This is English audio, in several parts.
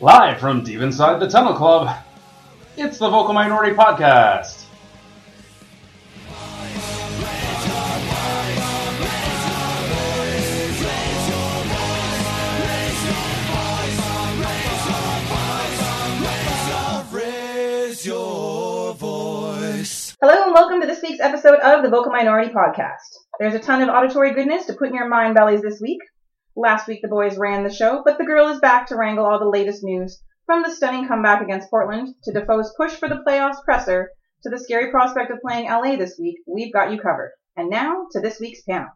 Live from deep inside the Tunnel Club, it's the Vocal Minority Podcast. Hello and welcome to this week's episode of the Vocal Minority Podcast. There's a ton of auditory goodness to put in your mind bellies this week. Last week the boys ran the show, but the girl is back to wrangle all the latest news from the stunning comeback against Portland to Defoe's push for the playoffs presser to the scary prospect of playing LA this week. We've got you covered. And now to this week's panel.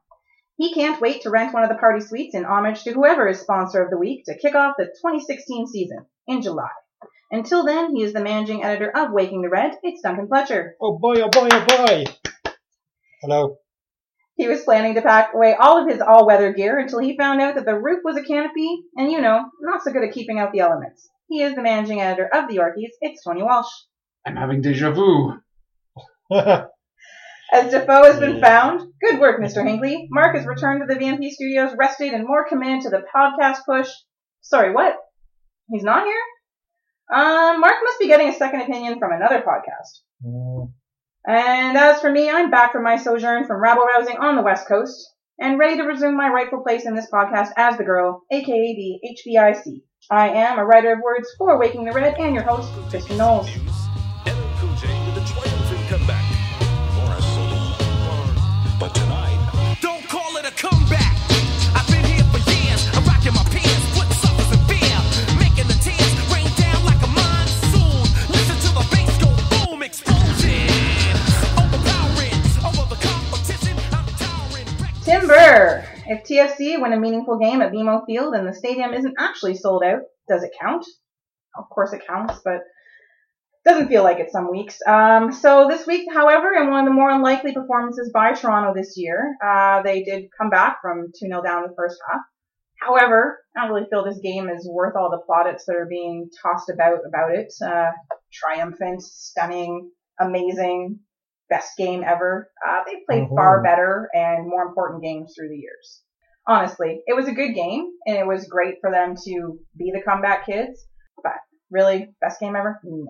He can't wait to rent one of the party suites in homage to whoever is sponsor of the week to kick off the 2016 season in July. Until then, he is the managing editor of Waking the Red. It's Duncan Fletcher. Oh boy, oh boy, oh boy. Hello. He was planning to pack away all of his all-weather gear until he found out that the roof was a canopy, and you know, not so good at keeping out the elements. He is the managing editor of the Yorkies. It's Tony Walsh. I'm having deja vu. As Defoe has been found, good work, Mr. Hinckley. Mark has returned to the VMP studios, rested and more committed to the podcast push. Sorry, what? He's not here? Um, Mark must be getting a second opinion from another podcast. Mm, And as for me, I'm back from my sojourn from rabble rousing on the West Coast and ready to resume my rightful place in this podcast as the girl, aka the HBIC. I am a writer of words for Waking the Red and your host, Kristin Knowles. TFC win a meaningful game at BMO Field and the stadium isn't actually sold out, does it count? Of course it counts, but doesn't feel like it some weeks. Um, so this week, however, in one of the more unlikely performances by Toronto this year, uh, they did come back from 2-0 down in the first half. However, I don't really feel this game is worth all the plaudits that are being tossed about about it. Uh, triumphant, stunning, amazing, best game ever. Uh, they've played Mhm. far better and more important games through the years. Honestly, it was a good game and it was great for them to be the comeback kids. But really, best game ever? No.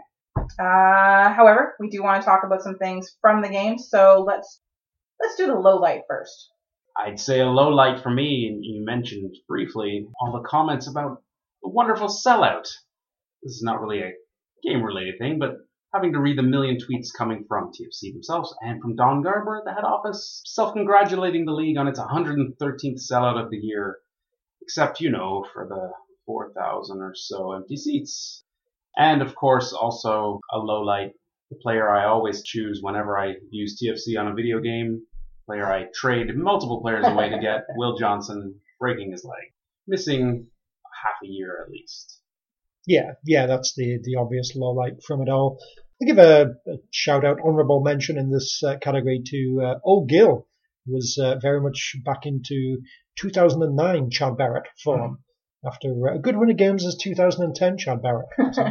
Uh, however, we do want to talk about some things from the game, so let's let's do the low light first. I'd say a low light for me, and you mentioned briefly all the comments about the wonderful sellout. This is not really a game related thing, but having to read the million tweets coming from TFC themselves and from Don Garber at the head office, self congratulating the league on its 113th sellout of the year, except, you know, for the 4,000 or so empty seats. And of course, also a low light, the player I always choose whenever I use TFC on a video game, player I trade multiple players away to get, Will Johnson breaking his leg, missing half a year at least. Yeah, yeah, that's the, the obvious low light from it all. I give a, a shout out, honourable mention in this uh, category to uh, Old Gill, who was uh, very much back into 2009 Chad Barrett form after uh, a good run of games as 2010 Chad Barrett. So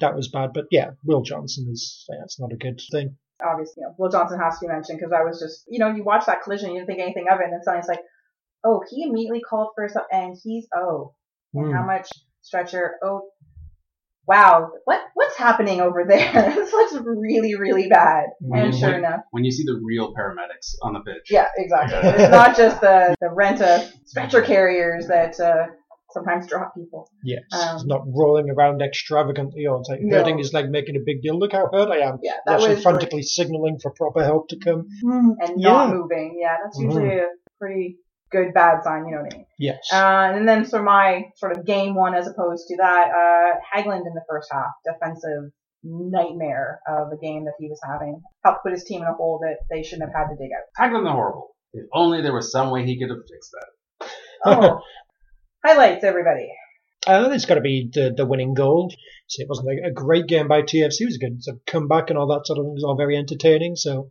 that was bad, but yeah, Will Johnson is yeah, it's not a good thing. Obviously, you know, Will Johnson has to be mentioned because I was just, you know, you watch that collision, you didn't think anything of it, and then suddenly it's like, oh, he immediately called for us, and he's oh, and Hmm. how much stretcher? Oh, wow, what what's happening over there? this looks really really bad. And Mhm. sure enough, When you see the real paramedics on the pitch. yeah, exactly. It's not just the the rent a stretcher carriers that uh, sometimes drop people. Yes, Um, he's not rolling around extravagantly or like No. hurting his leg, making a big deal. Look how hurt I am. Yeah, that actually was frantically signaling for proper help to come. and not moving. Yeah, that's usually a pretty good bad sign. You know what I mean? Yes. Uh, and then for my sort of game one as opposed to that, uh, Hagglund in the first half, defensive nightmare of a game that he was having, helped put his team in a hole that they shouldn't have had to dig out. Hagglund the Horrible. If only there was some way he could have fixed that. Oh, highlights, everybody. Uh, it's got to be the, the winning goal. See, it wasn't a, a great game by TFC. It was a good sort of comeback and all that sort of thing. It was all very entertaining. So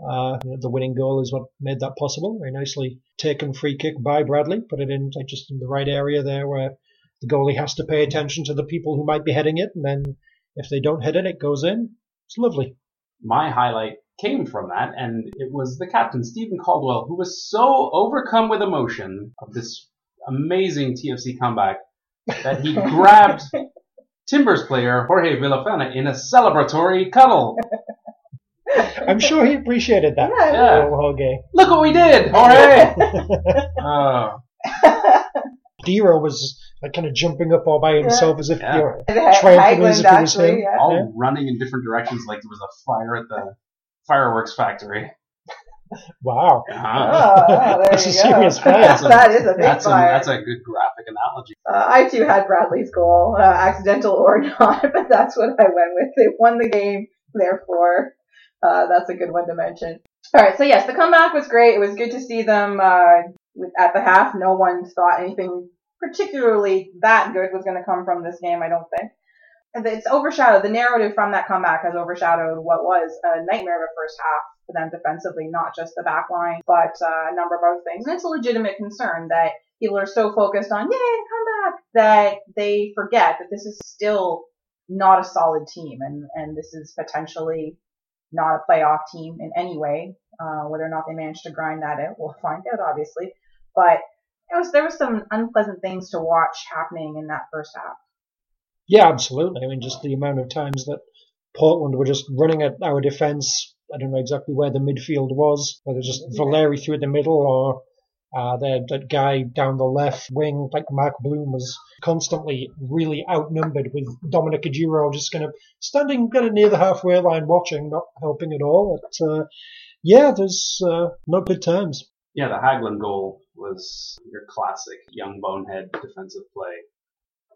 uh, you know, the winning goal is what made that possible. Very nicely taken free kick by Bradley. Put it in like just in the right area there where the goalie has to pay attention to the people who might be heading it. And then if they don't hit it, it goes in. It's lovely. My highlight came from that, and it was the captain, Steven Caldwell, who was so overcome with emotion of this amazing TFC comeback that he grabbed Timbers player Jorge Villafana in a celebratory cuddle. I'm sure he appreciated that. Yeah. Yeah. Little Jorge. Look what we did, Jorge! oh, Dero was like, kind of jumping up all by himself as if Yeah. you know, triumphant as if it was actually, him. yeah. all Yeah. running in different directions like there was a fire at the fireworks factory. Wow. Uh-huh. Oh, oh, That's a go. serious fire. that is a big That's a, fire. that's a good graphic analogy. Uh, I too had Bradley's goal, uh, accidental or not, but that's what I went with. They won the game, therefore, uh, that's a good one to mention. All right, so yes, the comeback was great. It was good to see them uh, at the half. No one thought anything particularly that good was going to come from this game. I don't think. And it's overshadowed. The narrative from that comeback has overshadowed what was a nightmare of a first half for them defensively, not just the back line, but uh, a number of other things. And it's a legitimate concern that people are so focused on, yay, comeback, that they forget that this is still not a solid team and, and this is potentially not a playoff team in any way. Uh, whether or not they managed to grind that out, we'll find out, obviously. But it was, there was some unpleasant things to watch happening in that first half. Yeah, absolutely. I mean, just the amount of times that Portland were just running at our defence. I don't know exactly where the midfield was, whether just Valeri through the middle or uh, the, that guy down the left wing, like Mark Bloom, was constantly really outnumbered with Dominic Oduro just kind of standing kind of near the halfway line watching, not helping at all. But, uh, yeah, there's uh, not good times. Yeah, the Hagglund goal was your classic young bonehead defensive play.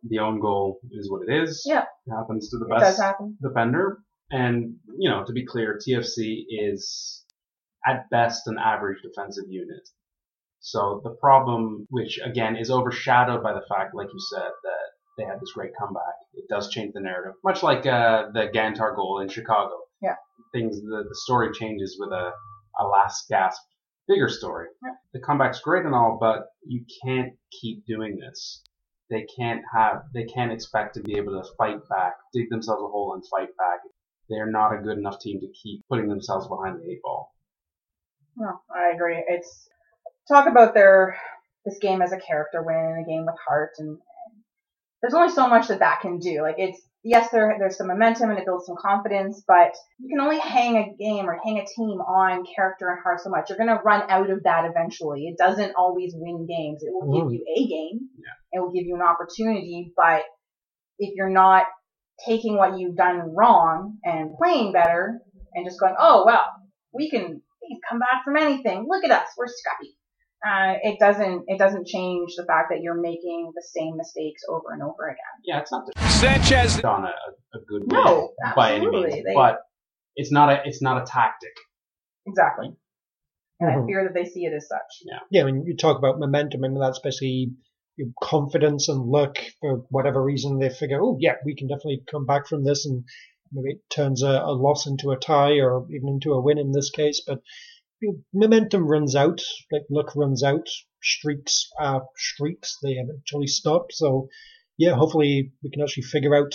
The own goal is what it is. Yeah. It happens to the It does best happen. defender. And, you know, to be clear, TFC is at best an average defensive unit. So the problem, which again is overshadowed by the fact, like you said, that they had this great comeback, it does change the narrative. Much like uh, the Gantar goal in Chicago. Yeah. Things, the, the story changes with a, a last gasp bigger story. Yeah. The comeback's great and all, but you can't keep doing this. They can't have, they can't expect to be able to fight back, dig themselves a hole and fight back. They're not a good enough team to keep putting themselves behind the eight ball. No, I agree. It's talk about their this game as a character win, and a game with heart, and, and there's only so much that that can do. Like it's yes, there there's some momentum and it builds some confidence, but you can only hang a game or hang a team on character and heart so much. You're gonna run out of that eventually. It doesn't always win games. It will give you a game. Yeah. It will give you an opportunity, but if you're not taking what you've done wrong and playing better and just going, oh well, we can we can come back from anything. Look at us, we're scrappy. Uh, it doesn't it doesn't change the fact that you're making the same mistakes over and over again. Yeah, it's not that Sanchez. it's on a, a good No, by any means, They- but it's not a it's not a tactic. Exactly. And I Mhm. fear that they see it as such. Yeah, yeah. when you talk about momentum, and that's basically your confidence and luck for whatever reason they figure, oh yeah, we can definitely come back from this, and maybe it turns a, a loss into a tie or even into a win in this case. But you know, momentum runs out, like luck runs out, streaks are streaks; they eventually stop. So yeah, hopefully we can actually figure out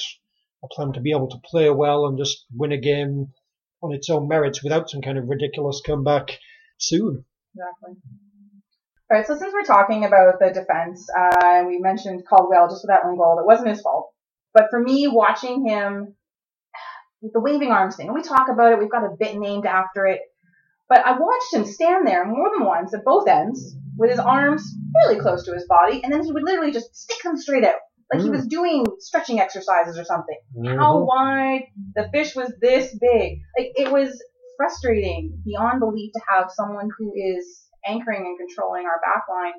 a plan to be able to play well and just win a game on its own merits without some kind of ridiculous comeback soon. Exactly. All right, so since we're talking about the defense, uh, we mentioned Caldwell just with that one goal, it wasn't his fault. But for me, watching him with the waving arms thing, and we talk about it, we've got a bit named after it, but I watched him stand there more than once at both ends with his arms really close to his body, and then he would literally just stick them straight out. Like he Mm. was doing stretching exercises or something Mm-hmm. how wide the fish was this big. Like it was frustrating beyond belief to have someone who is anchoring and controlling our back line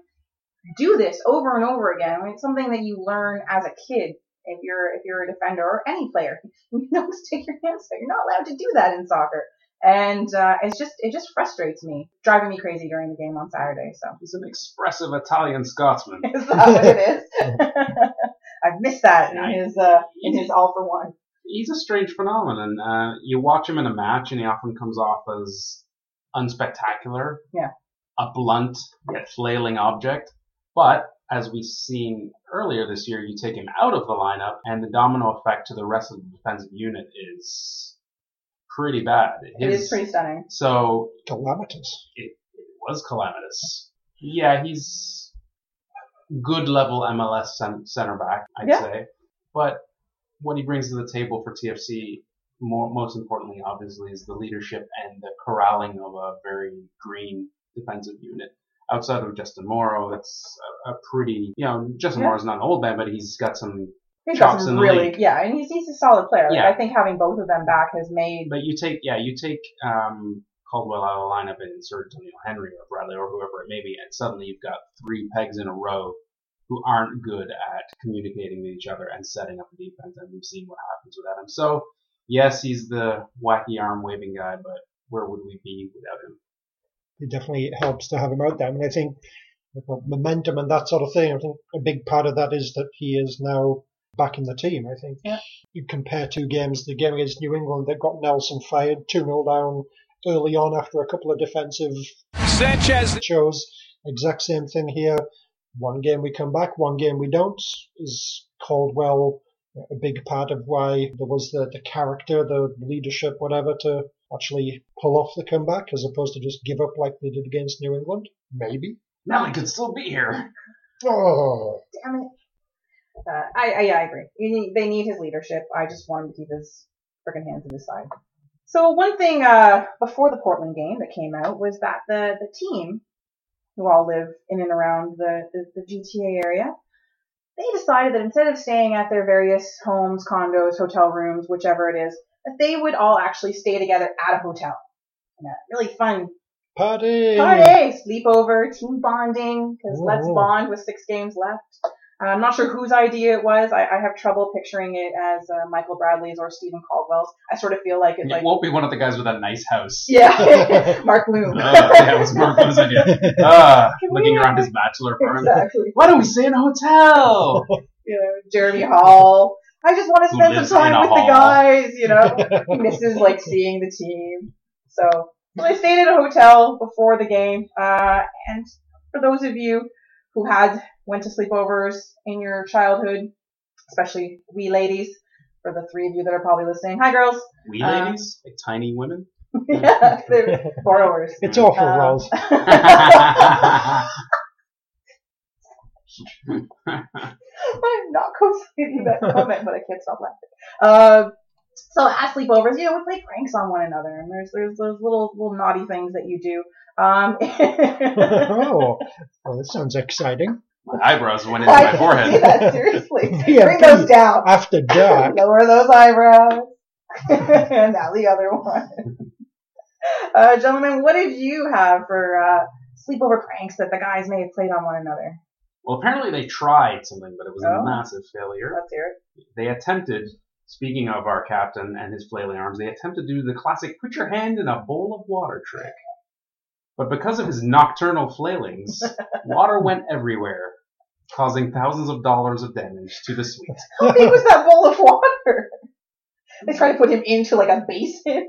do this over and over again. I mean, it's something that you learn as a kid if you're if you're a defender or any player. You don't stick your hands out. You're not allowed to do that in soccer. And uh, it's just it just frustrates me, driving me crazy during the game on Saturday. So He's an expressive Italian Scotsman. is that what it is? I've missed that in his uh, in his all for one. He's a strange phenomenon. Uh, you watch him in a match, and he often comes off as unspectacular. Yeah. A blunt yet flailing object. But as we've seen earlier this year, you take him out of the lineup, and the domino effect to the rest of the defensive unit is pretty bad. It His- is pretty stunning. So Calamitous. it, it was calamitous. Yeah, he's good level MLS cen- center back, I'd Yeah. say. But what he brings to the table for TFC, more, most importantly, obviously, is the leadership and the corralling of a very green defensive unit. Outside of Justin Morrow, that's a, a pretty, you know, Justin Yeah. Morrow's not an old man, but he's got some He's chops some in the really, league. yeah, and he's, he's a solid player. Like, Yeah. I think having both of them back has made But you take, yeah, you take um, Caldwell out of the lineup and insert Doneil Henry or Bradley or whoever it may be, and suddenly you've got three pegs in a row who aren't good at communicating with each other and setting up a defense, and we've seen what happens without him. So, yes, he's the wacky arm waving guy, but where would we be without him? it definitely helps to have him out there. I mean, I think momentum and that sort of thing, I think a big part of that is that he is now back in the team. I think Yeah. you compare two games, the game against New England, they got Nelsen fired 2 0 down early on after a couple of defensive Sanchez. shows. Exact same thing here. One game we come back, one game we don't. Is Caldwell a big part of why there was the, the character, the leadership, whatever, to actually pull off the comeback as opposed to just give up like they did against New England? Maybe. Nelly could still be here. Oh, damn it. Uh, I, I yeah, I agree. You need, they need his leadership. I just want him to keep his freaking hands to his side. So one thing uh, before the Portland game that came out was that the the team, who all live in and around the, the, the GTA area, they decided that instead of staying at their various homes, condos, hotel rooms, whichever it is, that they would all actually stay together at a hotel. In a really fun party! party, sleepover, team bonding, because let's bond with six games left. Uh, I'm not sure whose idea it was. I, I have trouble picturing it as uh, Michael Bradley's or Steven Caldwell's. I sort of feel like it's It like, won't be one of the guys with that nice house. yeah, Mark Bloom. Oh, yeah, it was Mark Bloom's idea. Ah, Can we, looking uh, around his bachelor apartment. exactly. Why don't we stay in a hotel? You know, Jeremy Hall. I just want to spend some time with hall. the guys. You know, he misses like seeing the team. So, so they stayed at a hotel before the game. Uh, and for those of you who had went to sleepovers in your childhood, especially we ladies, for the three of you that are probably listening, hi girls. We Uh, ladies, like tiny women. yeah, they're borrowers. it's awful, Um, Rolls. I'm not co-signing that comment, but I can't stop laughing. Uh, so at sleepovers, you know, we play pranks on one another, and there's there's those little little naughty things that you do. Um, oh, well, that sounds exciting. My eyebrows went into I my can forehead. see that seriously. Yeah, Bring those down. After dark. Lower those eyebrows. and now the other one. Uh, gentlemen, what did you have for uh, sleepover pranks that the guys may have played on one another? Well, apparently they tried something, but it was Oh. a massive failure. Let's hear it. They attempted, speaking of our captain and his flailing arms, they attempted to do the classic put your hand in a bowl of water trick. But because of his nocturnal flailings, water went everywhere, causing thousands of dollars of damage to the suite. How big was that bowl of water? They tried to put him into like a basin.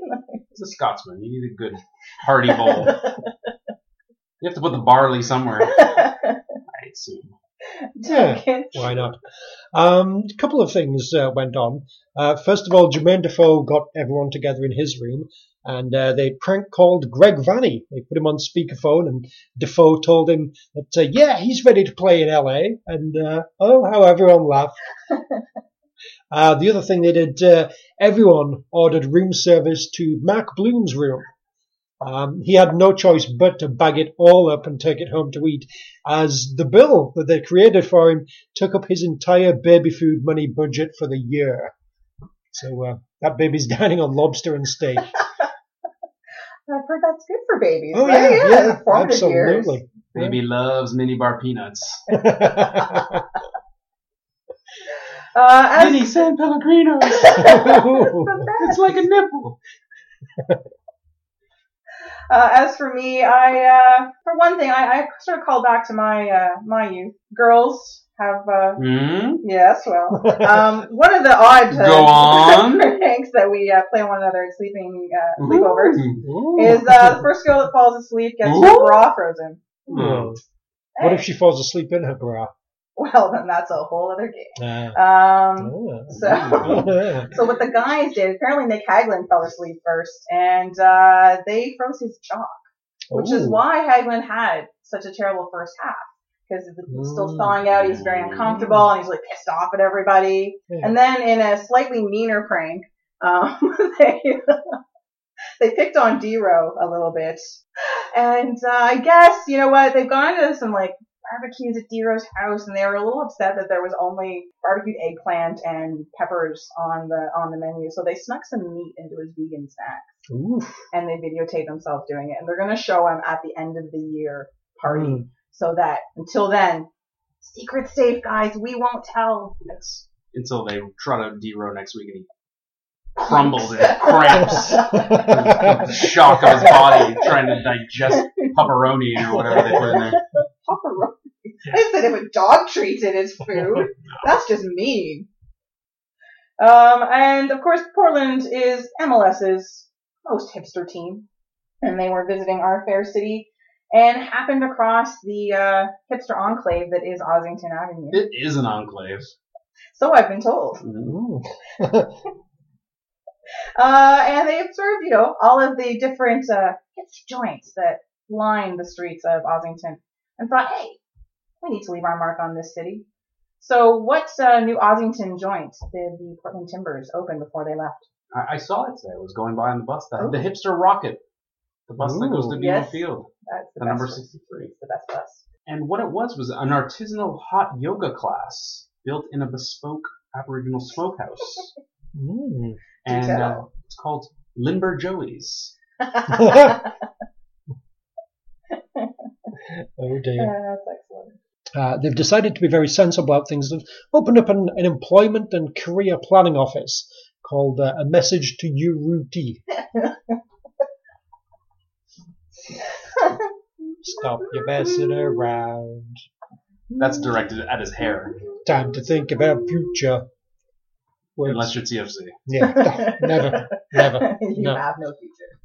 He's a Scotsman. You need a good hearty bowl. You have to put the barley somewhere, I assume. Yeah. Why not? Um, a couple of things uh, went on. Uh, first of all, Jermaine Defoe got everyone together in his room, and uh, they prank called Greg Vanney. They put him on speakerphone, and Defoe told him that, uh, yeah, he's ready to play in LA, and uh, oh, how everyone laughed. uh, the other thing they did, uh, everyone ordered room service to Mark Bloom's room. Um, he had no choice but to bag it all up and take it home to eat, as the bill that they created for him took up his entire baby food money budget for the year. So uh, that baby's dining on lobster and steak. I've heard that's good for babies. oh right? yeah, yeah, the formative years. absolutely. Baby loves minibar peanuts. Uh, as, Mini San Pellegrinos. It's like a nipple. Uh, as for me, I, uh, for one thing, I, I sort of call back to my, uh, my youth. Girls have, uh, Hmm? yes, well, um, one of the odd, uh, Go on. pranks that we, uh, play on one another in sleeping, uh, sleepovers Ooh. is, uh, the first girl that falls asleep gets her Ooh. bra frozen. Oh. What if she falls asleep in her bra? Well, then that's a whole other game. Ah. Um, so, so what the guys did, apparently Nick Hagglund fell asleep first, and, uh, they froze his jaw. which is why Hagglund had such a terrible first half. because it's still Mm. thawing out. He's very uncomfortable and he's like pissed off at everybody. Yeah. And then in a slightly meaner prank, um, they they picked on Dero a little bit, and uh, I guess you know what they've gone to some like barbecues at Dero's house, and they were a little upset that there was only barbecued eggplant and peppers on the on the menu, so they snuck some meat into his vegan snack, Oof. and they videotaped themselves doing it, and they're gonna show him at the end of the year party, Mm. so that until then, secret safe, guys, we won't tell. Yes. Until they trot out D-Row next week and he crumbles and cramps. the shock of his body trying to digest pepperoni or whatever they put in there. They said it would dog treats in his food. That's just mean. Um, and of course, Portland is MLS's most hipster team, and they were visiting our fair city and happened across the uh, hipster enclave that is Ossington Avenue. It is an enclave. So I've been told. Uh, and they observed, you know, all of the different uh, hipster joints that line the streets of Ossington, and thought, hey, we need to leave our mark on this city. So, what uh, new Ossington joint did the Portland Timbers open before they left? I, I saw it today. I was going by on the bus. That, Oh. The hipster rocket. The bus that goes to Ooh. BMO Yes. Field. That's the, The number 63. It's the best bus. And what it was was an artisanal hot yoga class built in a bespoke Aboriginal smokehouse. Mm. and uh, it's called Limber Joey's. Oh dear. Yeah, that's excellent. Uh, they've decided to be very sensible about things. They've opened up an, an employment and career planning office called uh, A Message to You, Urruti. Stop your messing around. That's directed at his hair, Time to think about future. Words. unless you're TFC. Yeah, never, never. you No. have no future.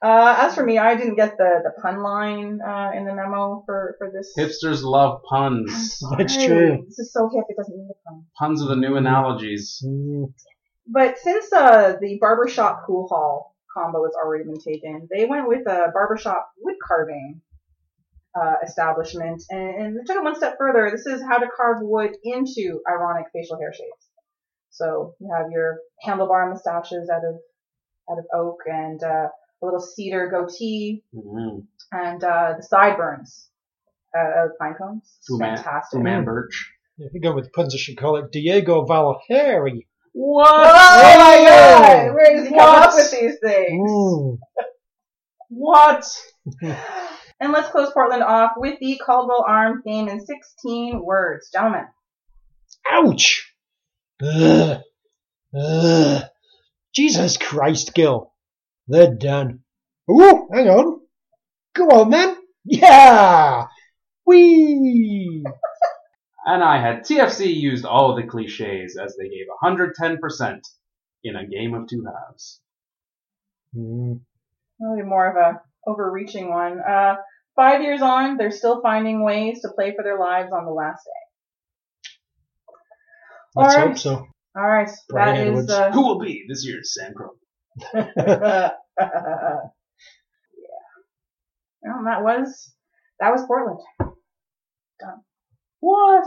Uh, as for me, I didn't get the, the pun line uh, in the memo for, for this. Hipsters love puns. That's true. This is so hip, it doesn't need a pun. Puns are the new analogies. Mm, But since uh, the barbershop pool hall combo has already been taken, they went with a barbershop wood carving uh, establishment and, and they took it one step further. This is how to carve wood into ironic facial hair shapes. So you have your handlebar mustaches out of out of oak and uh, a little cedar goatee Mm-hmm. and uh, the sideburns uh, of pine cones. Fu Man, Fantastic. Fu Man Birch. if you go with puns, I should call it Diego Valheri. What? Oh my god! Where does he come What? up with these things? Mm. What? And let's close Portland off with the Caldwell Arm theme in 16 words. Gentlemen. Ouch! Ugh. Ugh. Jesus Christ, Gil. They're done. Ooh, hang on. Go on then. Yeah! Whee! And I had TFC used all the cliches as they gave 110% in a game of two halves. Mm. Really more of a overreaching one. Uh, five years on, they're still finding ways to play for their lives on the last day. Let's Alright. hope so. All right, Brian that is. Edwards. Uh, Who will be this year's Sam Crow? yeah. Well, that was that was Portland. Done. What?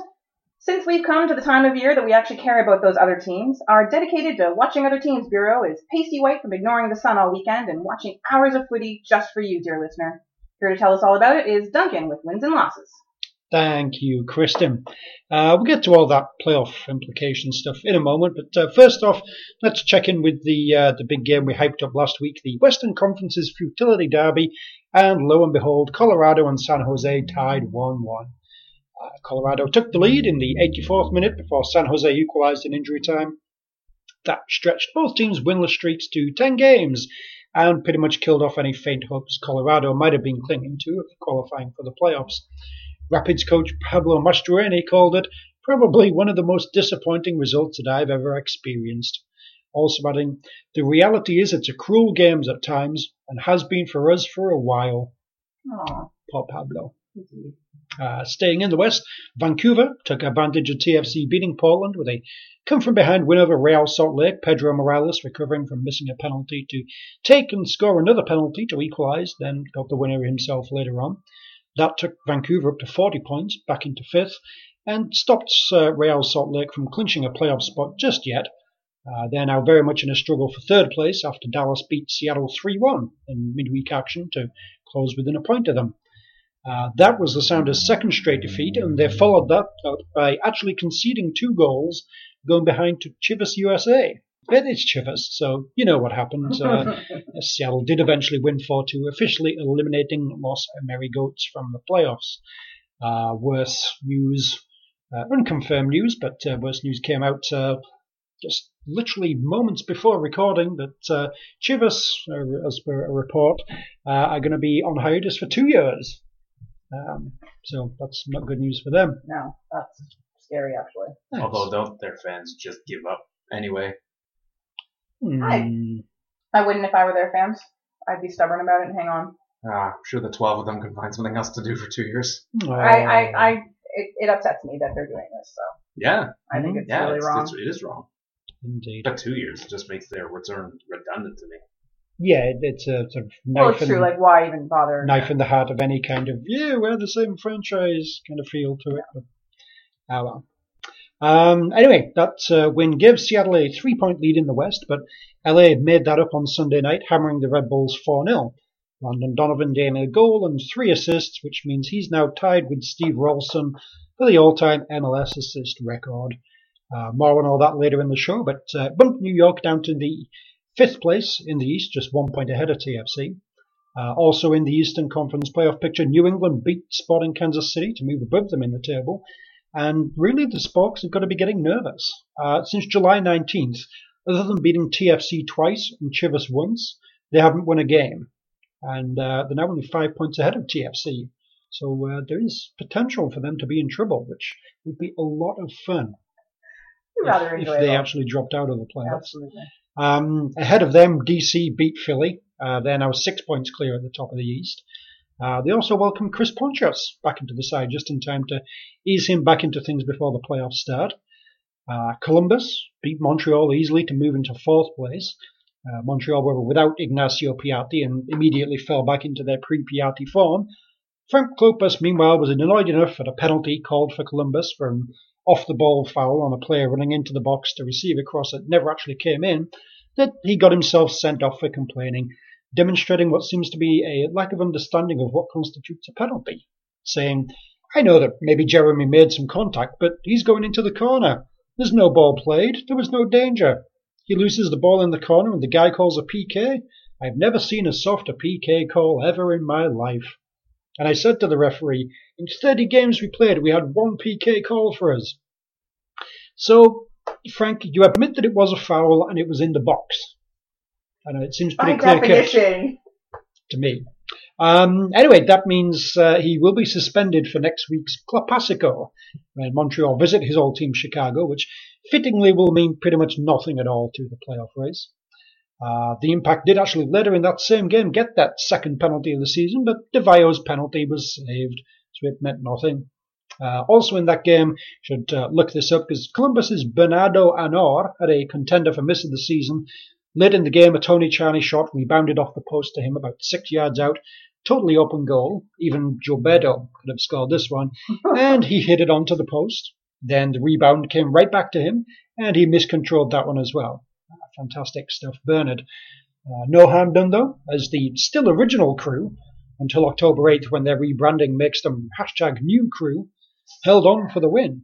Since we've come to the time of year that we actually care about those other teams, our dedicated to watching other teams bureau is pasty white from ignoring the sun all weekend and watching hours of footy just for you, dear listener. Here to tell us all about it is Duncan with wins and losses. Thank you, Kristin. Uh, we'll get to all that playoff implication stuff in a moment, but uh, first off, let's check in with the uh, the big game we hyped up last week, the Western Conference's Futility Derby, and lo and behold, Colorado and San Jose tied 1-1. Uh, Colorado took the lead in the 84th minute before San Jose equalized in injury time. That stretched both teams' winless streaks to 10 games and pretty much killed off any faint hopes Colorado might have been clinging to of qualifying for the playoffs. Rapids coach Pablo Mastroeni called it probably one of the most disappointing results that I've ever experienced. Also adding, the reality is it's a cruel game at times and has been for us for a while. Poor Pablo. Uh, staying in the West, Vancouver took advantage of TFC beating Portland with a come from behind win over Real Salt Lake. Pedro Morales recovering from missing a penalty to take and score another penalty to equalise, then got the winner himself later on. That took Vancouver up to 40 points, back into fifth, and stopped uh, Real Salt Lake from clinching a playoff spot just yet. Uh, they're now very much in a struggle for third place after Dallas beat Seattle 3 1 in midweek action to close within a point of them. Uh, that was the Sounders' second straight defeat, and they followed that up by actually conceding two goals, going behind to Chivas USA. But it's Chivas, so you know what happened. Uh, Seattle did eventually win 4 2, officially eliminating Los Amerigoats from the playoffs. Uh, worse news, uh, unconfirmed news, but uh, worse news came out uh, just literally moments before recording that uh, Chivas, uh, as per a report, uh, are going to be on hiatus for two years. Um, so that's not good news for them. No, that's scary actually. Although don't their fans just give up anyway? Hi. Hmm. I wouldn't if I were their fans. I'd be stubborn about it and hang on. Ah, I'm sure the 12 of them can find something else to do for two years. Uh, I, I, I it, it upsets me that they're doing this. So Yeah, I think it's yeah, really it's, wrong. It's, it is wrong. Indeed. But two years just makes their return redundant to me. Yeah, it- it's a sort of well, knife, it's true. Like, why even bother? knife in the heart of any kind of, yeah, we're the same franchise kind of feel to it. But, ah, well. Um, anyway, that uh, win gives Seattle a three point lead in the West, but LA made that up on Sunday night, hammering the Red Bulls 4 0. Landon Donovan getting a goal and three assists, which means he's now tied with Steve Ralston for the all time MLS assist record. Uh, more on all that later in the show, but uh, bumped New York down to the fifth place in the East, just one point ahead of TFC. Uh, also in the Eastern Conference playoff picture, New England beat Sporting Kansas City to move above them in the table. And really, the Sparks have got to be getting nervous. Uh, since July 19th, other than beating TFC twice and Chivas once, they haven't won a game. And uh, they're now only five points ahead of TFC. So uh, there is potential for them to be in trouble, which would be a lot of fun if, if they actually dropped out of the playoffs. Absolutely. Um, ahead of them, DC beat Philly. Uh, they're now six points clear at the top of the East. Uh, they also welcomed Chris Pontius back into the side just in time to ease him back into things before the playoffs start. Uh, Columbus beat Montreal easily to move into fourth place. Uh, Montreal were without Ignacio Piatti and immediately fell back into their pre-Piatti form. Frank Klopas, meanwhile, was annoyed enough at a penalty called for Columbus for an off-the-ball foul on a player running into the box to receive a cross that never actually came in, that he got himself sent off for complaining, demonstrating what seems to be a lack of understanding of what constitutes a penalty, saying, I know that maybe Jeremy made some contact, but he's going into the corner. There's no ball played. There was no danger. He loses the ball in the corner and the guy calls a PK. I've never seen a softer PK call ever in my life. And I said to the referee, in 30 games we played, we had one PK call for us. So, Frank, you admit that it was a foul and it was in the box. I know it seems By pretty clear to me. Um, anyway, that means uh, he will be suspended for next week's Clasico when Montreal visit his old team Chicago, which fittingly will mean pretty much nothing at all to the playoff race. Uh, the Impact did actually later in that same game get that second penalty of the season, but Di Vaio's penalty was saved, so it meant nothing. Uh, also in that game, should uh, look this up because Columbus's Bernardo Anor had a contender for miss of the season. Late in the game, a Tony Tchani shot rebounded off the post to him about six yards out. Totally open goal. Even Gilberto could have scored this one. and he hit it onto the post. Then the rebound came right back to him, and he miscontrolled that one as well. Fantastic stuff, Bernard. Uh, no harm done though, as the still original crew, until October 8th when their rebranding makes them hashtag new crew, held on for the win.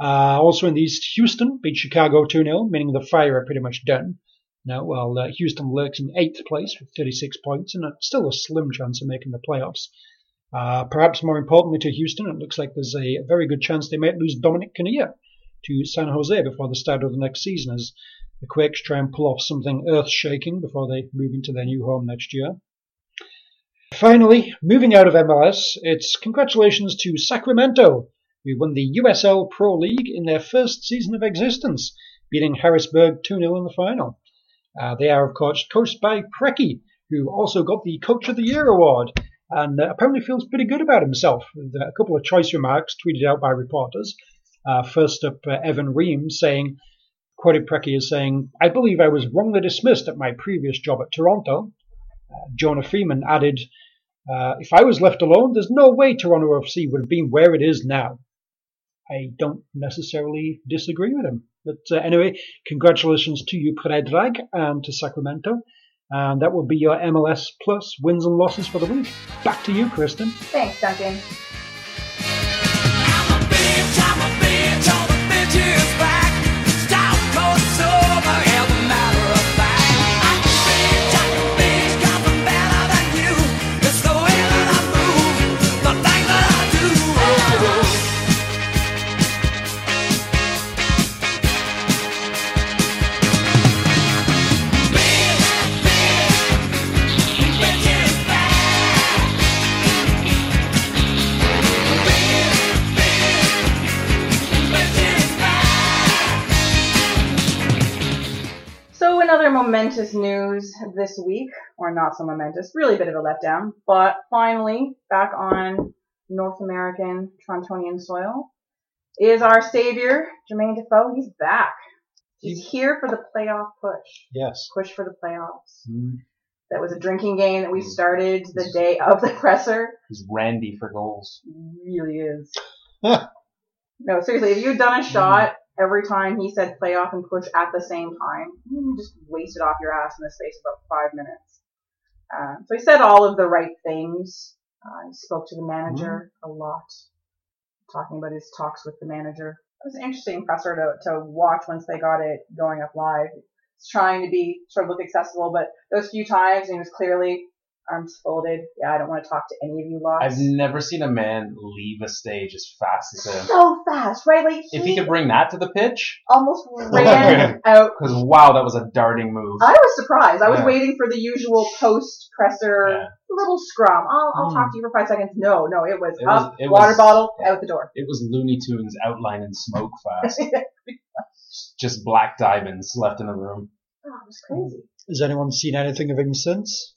Uh, also in the East, Houston beat Chicago 2-0, meaning the Fire are pretty much done. Now, well, uh, Houston lurks in eighth place with 36 points and still a slim chance of making the playoffs. Uh, perhaps more importantly to Houston, it looks like there's a very good chance they might lose Dominic Kinnear to San Jose before the start of the next season as the Quakes try and pull off something earth-shaking before they move into their new home next year. Finally, moving out of MLS, it's congratulations to Sacramento, who won the USL Pro League in their first season of existence, beating Harrisburg 2-0 in the final. Uh, they are, of course, coached by Preki, who also got the Coach of the Year award, and uh, apparently feels pretty good about himself. With a couple of choice remarks tweeted out by reporters. Uh, first up, uh, Evan Ream saying, quoted Preki as saying, I believe I was wrongly dismissed at my previous job at Toronto. Uh, Jonah Freedman added, Uh, if I was left alone, there's no way Toronto FC would have been where it is now. I don't necessarily disagree with him. But uh, anyway, congratulations to you, Predrag, and to Sacramento. And that will be your MLS plus wins and losses for the week. Back to you, Kristin. Thanks, Duncan. Momentous news this week, or not so momentous, really a bit of a letdown, but finally back on North American Torontonian soil is our savior, Jermaine Defoe. He's back. He's here for the playoff push. Yes. Push for the playoffs. Mm-hmm. That was a drinking game that we mm-hmm. started the day of the presser. He's Randy for goals. really is. no, seriously, if you had done a shot every time he said playoff and push at the same time, you just wasted off your ass in the space of about five minutes. Uh, so he said all of the right things. Uh, he spoke to the manager a lot, talking about his talks with the manager. It was an interesting presser to, to watch once they got it going up live. He's trying to be sort of look accessible, but those few times he was clearly arms folded. Yeah, I don't want to talk to any of you lots. I've never seen a man leave a stage as fast as him. so fast, right? Like If he could bring that to the pitch, almost ran out. because wow, that was a darting move. I was surprised. I was Yeah. waiting for the usual post presser Yeah. little scrum. I'll, I'll Mm. talk to you for five seconds. No, no, it was It was- up, it water was- bottle, yeah. out the door. It was Looney Tunes outline and smoke fast. Just black diamonds left in the room. Oh, it was crazy. Has anyone seen anything of him since?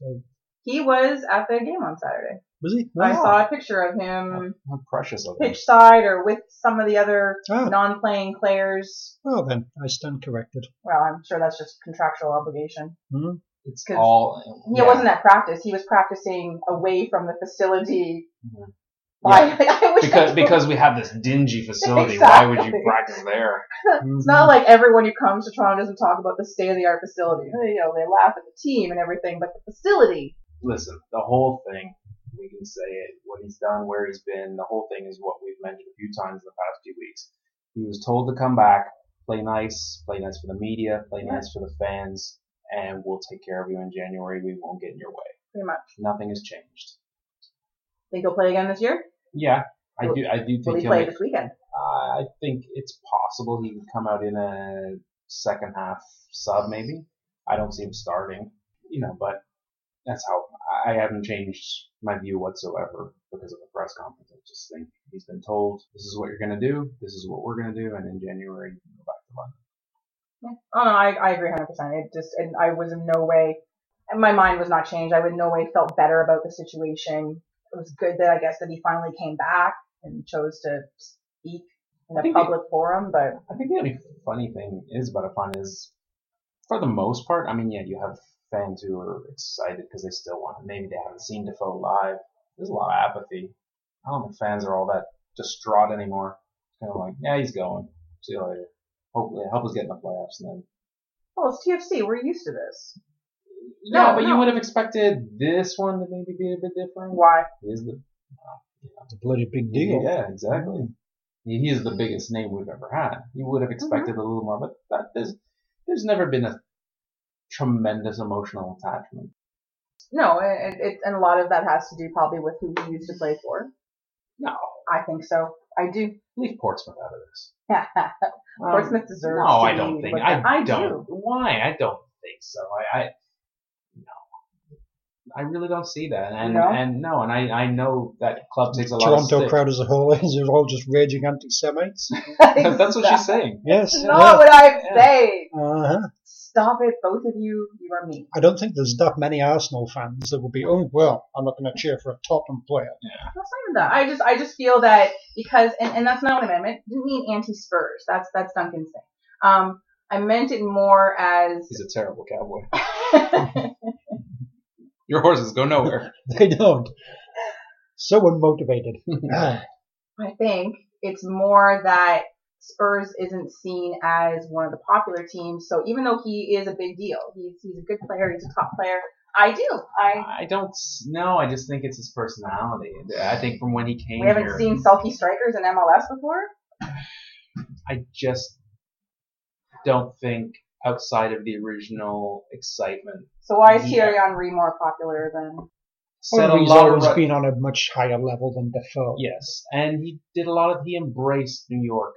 He was at the game on Saturday. Was he? I Oh. saw a picture of him How precious of him. pitch side or with some of the other Ah. non-playing players. Well then, I stand corrected. Well, I'm sure that's just contractual obligation. Hmm? It's all. He wasn't at practice. He was practicing away from the facility. Mhm. I, I because because we have this dingy facility. Why would you practice there? It's not like everyone who comes to Toronto doesn't talk about the state of the art facility. You know, they laugh at the team and everything, but the facility. Listen, the whole thing. We can say it. What he's done, where he's been. The whole thing is what we've mentioned a few times in the past few weeks. He was told to come back, play nice, play nice for the media, play nice for the fans, and we'll take care of you in January. We won't get in your way. Pretty much. Nothing has changed. Think he'll play again this year? Yeah, I Will- do. I do Will think he he'll play make this weekend? Uh, I think it's possible he could come out in a second half sub, maybe. I don't see him starting, you know, but that's how I haven't changed my view whatsoever because of the press conference. I just think he's been told this is what you're going to do, this is what we're going to do, and in January you can go back to London. Yeah. Oh no, I, I agree 100%. It just, and I was in no way, my mind was not changed. I in no way felt better about the situation. It was good that I guess that he finally came back and chose to speak in a public forum, but I think the only funny thing is about a fun is, for the most part, I mean, yeah, you have fans who are excited because they still want it. Maybe they haven't seen Defoe live. There's a lot of apathy. I don't think fans are all that distraught anymore. It's kind of like, yeah, he's going. See you later. Hopefully, help us get in the playoffs and then. Well, it's TFC. We're used to this. Yeah, No, but no. you would have expected this one to maybe be a bit different. Why? He is the It's a bloody big deal. Yeah, exactly. He he is the biggest name we've ever had. You would have mm-hmm. expected a little more, but that, there's there's never been a tremendous emotional attachment. No, it, it, and a lot of that has to do probably with who he used to play for. No, I think so. I do. leave Portsmouth out of this. Um, Portsmouth deserves No, to I don't think. looked I. I don't. do. Why? I don't think so. I, I no. I really don't see that. And No? and no, and I, I know that club takes a lot of Toronto crowd as a whole is they're all just raging anti-Semites. That's what she's saying. yes. That's not what I'm saying. Uh-huh. Stop it, both of you. You are mean. I don't think there's that many Arsenal fans that will be, oh well, I'm not going to cheer for a Tottenham player. That's not even that. I just, I just feel that because, and, and that's not what I meant. I didn't mean anti-Spurs. That's, that's Duncan's thing. Um, I meant it more as He's a terrible cowboy. Your horses go nowhere. They don't. So unmotivated. I think it's more that Spurs isn't seen as one of the popular teams. So even though he is a big deal, he's he's a good player, he's a top player. I do. I I don't know. I just think it's his personality. I think from when he came we haven't here, seen sulky strikers in MLS before. I just don't think outside of the original excitement So why is Yeah. Thierry Henry more popular than? set a Henry's always been on a much higher level than Defoe. Yes, and he did a lot of. He embraced New York.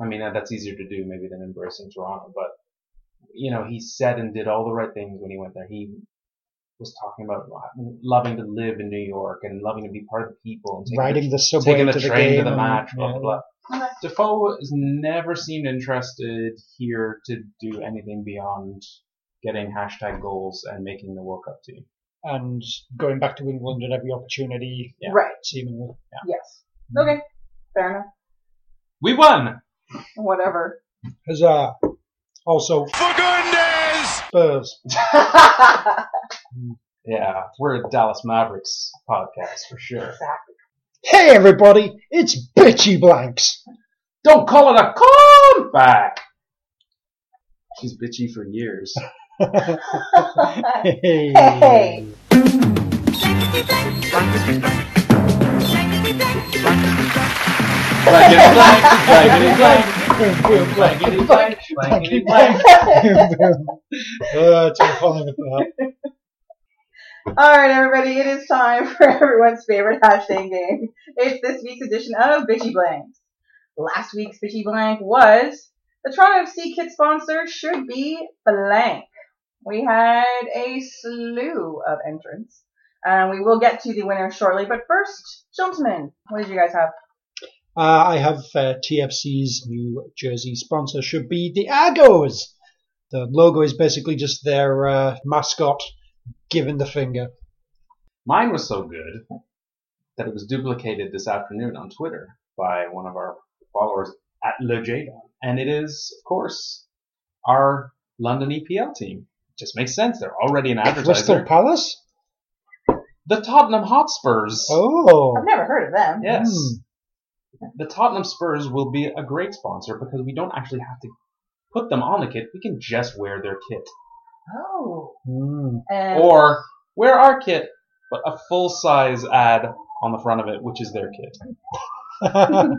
I mean, that's easier to do maybe than embracing Toronto, but you know, he said and did all the right things when he went there. He was talking about loving to live in New York and loving to be part of the people and taking Riding the the, subway taking the to the train game to the and- match, blah yeah. blah blah. Defoe has never seemed interested here to do anything beyond getting hashtag goals and making the World Cup team. And going back to England at every opportunity, Yeah. Right. seemingly. Yes. Okay. Fair enough. We won. Whatever. Huzzah. Also, For goodness! Spurs. Yeah, we're a Dallas Mavericks podcast for sure. exactly. Hey everybody, it's Bitchy Blanks. Don't call it a comeback. She's bitchy for years. hey. Hey. Blankety blank, blankety blank, blankety blank, blankety blank. uh, it's all falling apart. All right, everybody, it is time for everyone's favorite hashtag game. It's this week's edition of Bitchy Blanks. Last week's Bitchy Blank was the Toronto FC kit sponsor should be blank. We had a slew of entrants, and we will get to the winner shortly. But first, gentlemen, what did you guys have? Uh, I have uh, TFC's new jersey sponsor should be the Argos. The logo is basically just their uh, mascot giving the finger. Mine was so good that it was duplicated this afternoon on Twitter by one of our followers at LeJada. And it is, of course, our London EPL team. It Just makes sense. They're already an advertiser. Crystal advertiser. Palace? The Tottenham Hotspurs. Oh. I've never heard of them. Yes. Hmm. The Tottenham Spurs will be a great sponsor because we don't actually have to put them on the kit. We can just wear their kit. Oh. Hmm. And Or wear our kit, but a full size ad on the front of it, which is their kit.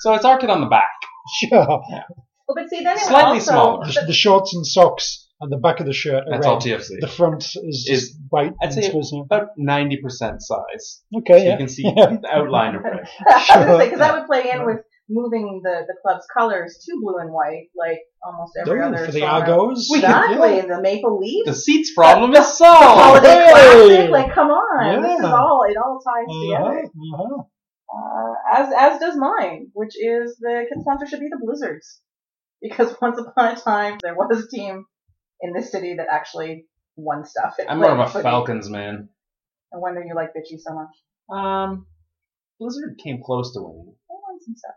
So it's our kit on the back. sure. well, but see, then it Slightly also, smaller. The, the shorts and socks and the back of the shirt are That's red. all TFC. The front is Is- just white. I'd and say Spurs, about 90% size. Okay, So yeah. you can see the outline of it. because that would play in with moving the, the club's colors to blue and white, like almost every Oh, other. for the Toronto- Argos. Exactly, Yeah. and the Maple Leafs. The seats problem is Holiday solved. Hey! classic, like come on, this is Yeah. all it all ties Uh-huh, together. uh-huh. Uh, as as does mine, which is the kid sponsor should be the Blizzards, because once upon a time there was a team in this city that actually won stuff. It I'm more of a. Falcons man. No wonder you like bitchy so much. Um, Blizzard came close to winning. They won some stuff.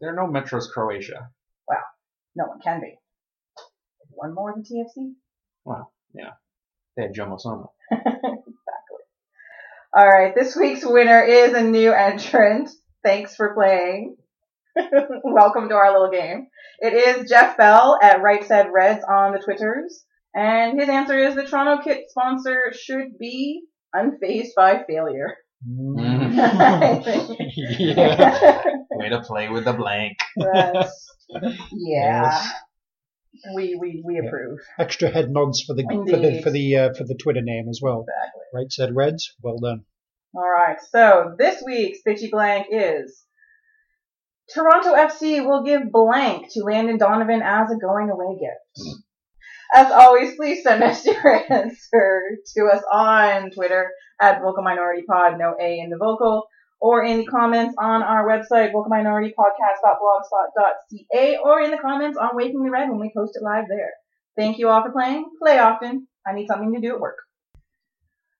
They're no Metros Croatia. Wow, no one can be. One more than TFC. Wow, yeah, they had Jomo Sono. exactly. All right, this week's winner is a new entrant. Thanks for playing. Welcome to our little game. It is Jeff Bell at Right Said Reds on the Twitters, and his answer is the Toronto Kit sponsor should be unfazed by failure. Mm. yeah. Way to play with the blank. That's, yeah, Yes. we we we Yeah. approve. Extra head nods for the for the for the uh, for the Twitter name as well. Exactly. Right said Reds. Well done. All right, so this week's bitchy blank is Toronto FC will give blank to Landon Donovan as a going away gift. Hmm. As always, please send us your answer to us on Twitter at Vocal Minority Pod, no A in the vocal, or in the comments on our website, vocalminoritypodcast.blogspot.ca, or in the comments on Waking the Red when we post it live there. Thank you all for playing. Play often. I need something to do at work.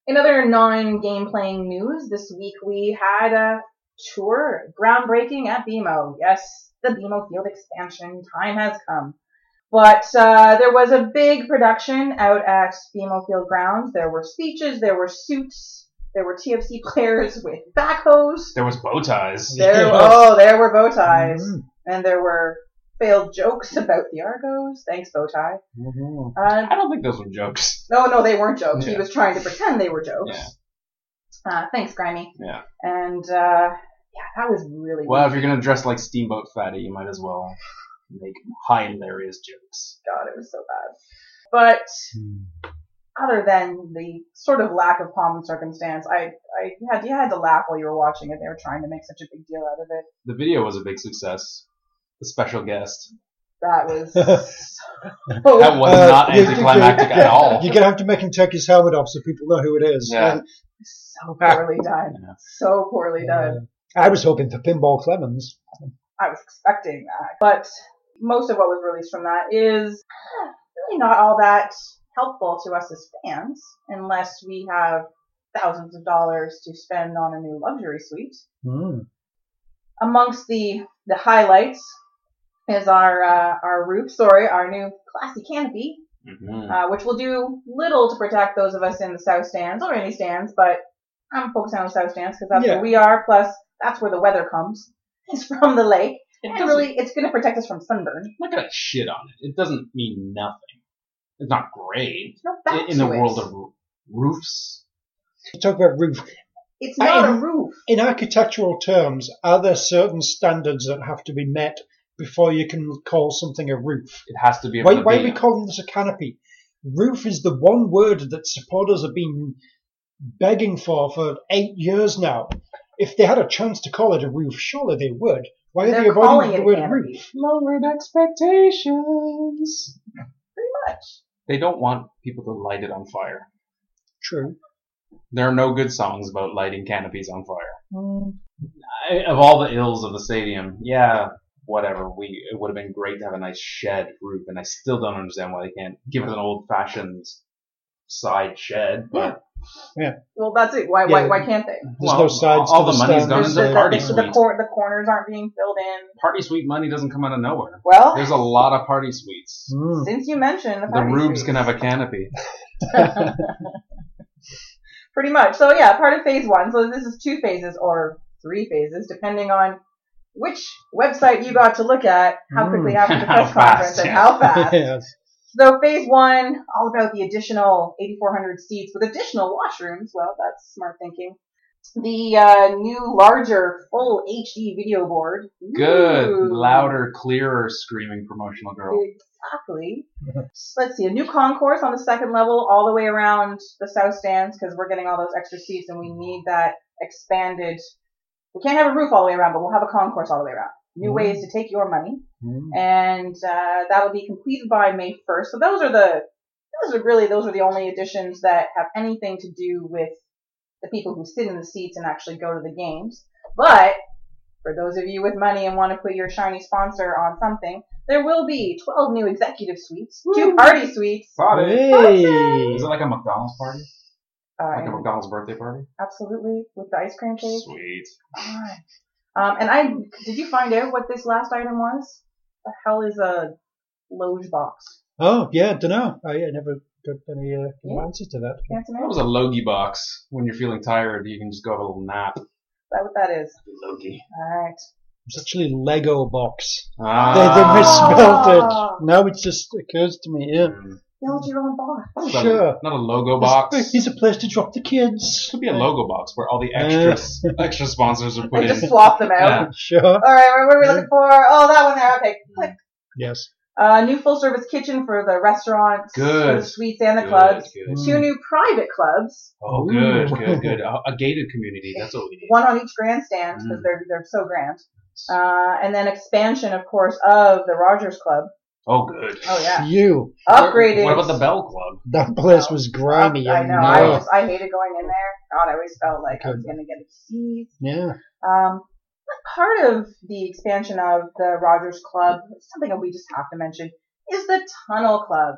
In other non-game playing news, this week we had a tour groundbreaking at BMO. Yes, the BMO Field expansion time has come. But uh, there was a big production out at BMO Field Grounds. There were speeches, there were suits, there were TFC players with backhoes. There was bow ties. There, Yes. oh, there were bow ties, Mhm. and there were failed jokes about the Argos. Thanks, bow tie. Mhm. Uh, I don't think those were jokes. no, no, they weren't jokes. He was trying to pretend they were jokes. Yeah. Uh, thanks, Grimy. Yeah. And uh, yeah, that was really Well, weird. if you're gonna dress like Steamboat Fatty, you might as well make hilarious jokes. God, it was so bad. But Hmm. other than the sort of lack of pomp and circumstance, I, I had you had to laugh while you were watching it. They were trying to make such a big deal out of it. The video was a big success. The special guest. That was That was Uh, not you- anticlimactic you- at all. You're gonna have to make him take his helmet off so people know who it is. Yeah. So poorly done. Yeah. So poorly done. I was hoping for Pinball Clemons. I was expecting that. But most of what was released from that is really not all that helpful to us as fans unless we have thousands of dollars to spend on a new luxury suite. Mm. Amongst the the highlights is our uh, our roof, sorry, our new classy canopy, Mhm. uh, which will do little to protect those of us in the south stands or any stands, but I'm focusing on the south stands because that's Yeah. where we are. Plus, that's where the weather comes. It's from the lake, It and really, it's going to protect us from sunburn. I'm not gonna shit on it. It doesn't mean nothing. It's not great There's no in, in the it. world of roo- roofs. Talk about roof. It's not I- a roof. In architectural terms, are there certain standards that have to be met before you can call something a roof? It has to be. able Why, to why are we calling this a canopy? Roof is the one word that supporters have been begging for for eight years now. If they had a chance to call it a roof, surely they would. Why are They're they avoiding it the a word canopy. roof? lowered expectations? Pretty much. They don't want people to light it on fire. True. There are no good songs about lighting canopies on fire. Mm. I, of all the ills of the stadium, yeah, whatever. We it would have been great to have a nice shed roof, and I still don't understand why they can't give it an old fashioned side shed. But yeah, Well, that's it. Why? Why? Yeah. Why can't they? There's well, no sides all to the the money's stand. gone There's into the, party the, suite. the, cor- the corners aren't being filled in. party suite money doesn't come out of nowhere. Well, There's a lot of party suites. Mm. since you mentioned the, The party roofs suites. can have a canopy. Pretty much. So yeah, part of phase one. So this is two phases or three phases, depending on which website you got to look at, how quickly Mm. after the press conference fast, and yeah. how fast. yes. So phase one, all about the additional 8,400 seats with additional washrooms. Well, that's smart thinking. The uh, new, larger, full HD video board. Good, Ooh. louder, clearer, screaming promotional girl. Exactly. Let's see, a new concourse on the second level, all the way around the south stands, because we're getting all those extra seats, and we need that expanded. We can't have a roof all the way around, but we'll have a concourse all the way around. New Mm. ways to take your money, Mm. and uh, that'll be completed by May 1st. So those are the, those are really those are the only additions that have anything to do with the people who sit in the seats and actually go to the games. But for those of you with money and want to put your shiny sponsor on something, there will be 12 new executive suites, two party suites, Got it. Hey. Is it like a McDonald's party? Uh, Like a McDonald's birthday party? absolutely with the ice cream cake. Sweet. Alright. Um, and I did you find out what this last item was? The hell is a loge box? Oh yeah, don't know. I, I never got any uh, Yeah. answers to that. Can't That was a Logie box. When you're feeling tired, you can just go have a little nap. Is that what that is? Logie. Alright. It's actually Lego box. Ah. they misspelled Ah. it. Now it just occurs to me. Yeah, Mm. Build your own box. Not a- Sure. Not a logo box. He's a place to drop the kids. Could be a logo box where all the extra extra sponsors are put And in. just swap them out. Yeah. Sure. Alright, what are we looking for? Oh, that one there. Okay, click. Yes. Uh, new full service kitchen for the restaurants, Good. for the suites and the Good, clubs. good. Two new private clubs, Oh, good, Ooh. good, good. A, a gated community. That's what we need. one on each grandstand because Mm. they're they're so grand. Uh, and then expansion, of course, of the Rogers Club. Oh, good. Oh yeah, You. upgraded. What about the Bell Club? That place was grimy. I and know. I raw. just I hated going in there. God, I always felt like I was gonna get a disease. Yeah. Um, part of the expansion of the Rogers Club, something that we just have to mention, is the Tunnel Club.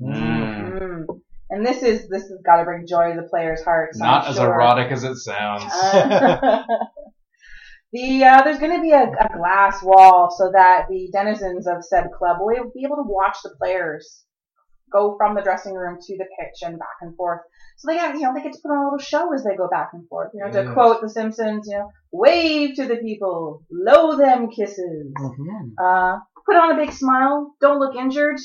Mm. Mm. And this is this has got to bring joy to the players' hearts. I'm Not as sure. erotic as it sounds. Uh, The uh, there's going to be a, a glass wall so that the denizens of said club will be able to watch the players go from the dressing room to the pitch and back and forth. So they got, you know, they get to put on a little show as they go back and forth. You know, to quote The Simpsons, you know, wave to the people, blow them kisses. Mhm. Uh, put on a big smile. Don't look injured.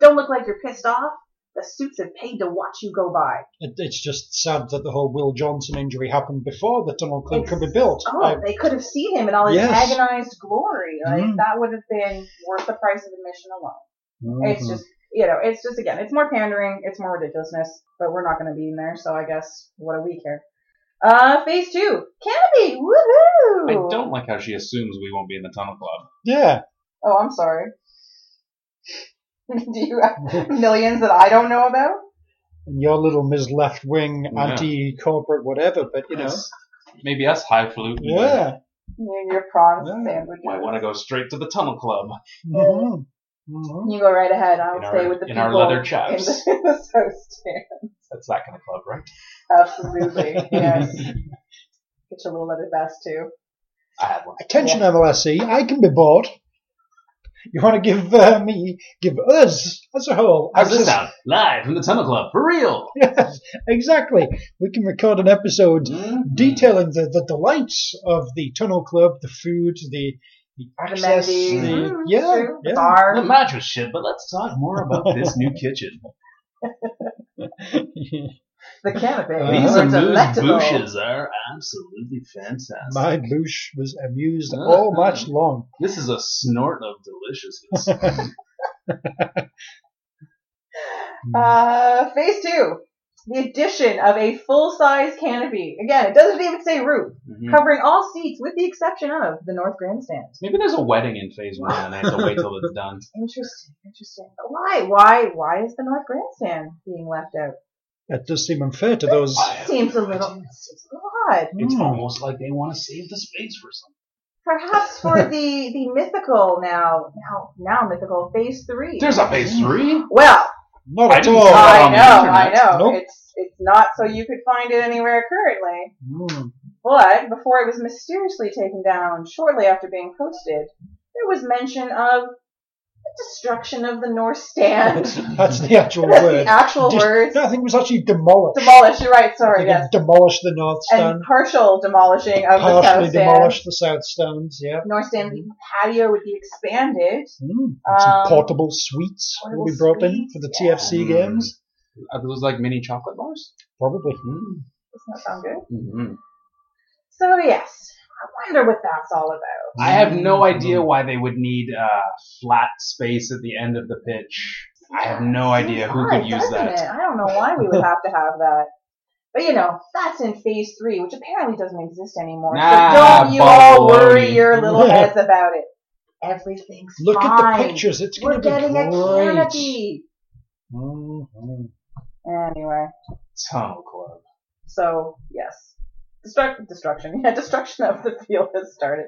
Don't look like you're pissed off. The suits have paid to watch you go by. It, it's just sad that the whole Will Johnson injury happened before the tunnel club could be built. Oh, I- they could have seen him in all his Yes. agonized glory. Like Mhm. that would have been worth the price of admission alone. It's Mhm. just, you know, it's just again, it's more pandering, it's more ridiculousness, but we're not going to be in there, so I guess what do we care? Uh, phase two, Canopy, woohoo! I don't like how she assumes we won't be in the Tunnel Club. yeah. Oh, I'm sorry. do you have millions that I don't know about? And your little Ms. Left Wing, Yeah. anti corporate, whatever, but you know. Maybe us highfalutin Yeah. Your, your prawns Yeah. sandwiches. might want to go straight to the Tunnel Club. Mhm. Mhm. You go right ahead. I'll In stay our- with the in people our leather in chaps. the, in the south stand. That's that kind of club, right? Absolutely, yes. Get your little leather vest too. I had one. Attention, MLSE, I can be bought. You want to give uh, me, give us as a whole. How's this access- sound? Live from the Tunnel Club, for real. Yes, exactly. We can record an episode Mm-hmm. detailing the, the delights of the Tunnel Club, the food, the, the The access, amenities. the, Mm, yeah, true. The yeah. bar. The match was shit, but let's talk more about this new kitchen. The canopy. Uh-huh. These They're amuse delectable. bouches are absolutely fantastic. My bouche was amused Uh-huh. all match long. This is a snort of deliciousness. Uh, phase two. The addition of a full-size canopy. Again, it doesn't even say roof. Mhm. Covering all seats with the exception of the North Grandstand. Maybe there's a wedding in phase one and I have to wait till it's done. Interesting, interesting. But why? Why? Why is the North Grandstand being left out? That does seem unfair to those. Seems a little, seems a little odd. It's Hmm. almost like they want to save the space for something. Perhaps for the the mythical now now now mythical phase three. There's a phase three? well, Not I at didn't all. see I on the know, I internet. know. Nope. It's it's not so you could find it anywhere currently. Mm. But before it was mysteriously taken down shortly after being posted, there was mention of the destruction of the North Stand. That's the actual That's word. the actual Just- words. No, I think it was actually demolished. Demolished. you're right, sorry, yes. it demolished the North Stand. And partial demolishing of the South Stand. demolished the South Stands, yeah. North Stand patio would be expanded. Mm. Um, Some portable suites will be portable brought in for the yeah. TFC Mm. games. Are those like mini chocolate bars? Probably. Mm. Doesn't that sound good? Mm-hmm. So yes, I wonder what that's all about. I have no idea why they would need uh, flat space at the end of the pitch. I have no Seems idea who odd, could use doesn't that. It? I don't know why we would have to have that. But you know, that's in phase three, which apparently doesn't exist anymore. Nah, so don't you all baloney. worry your little heads about it. Everything's fine. Look fine. at the pictures. It's We're going to be getting a great. canopy. Mhm. Anyway, Tunnel Club. so yes, Destruct- destruction. Yeah, destruction of the field has started.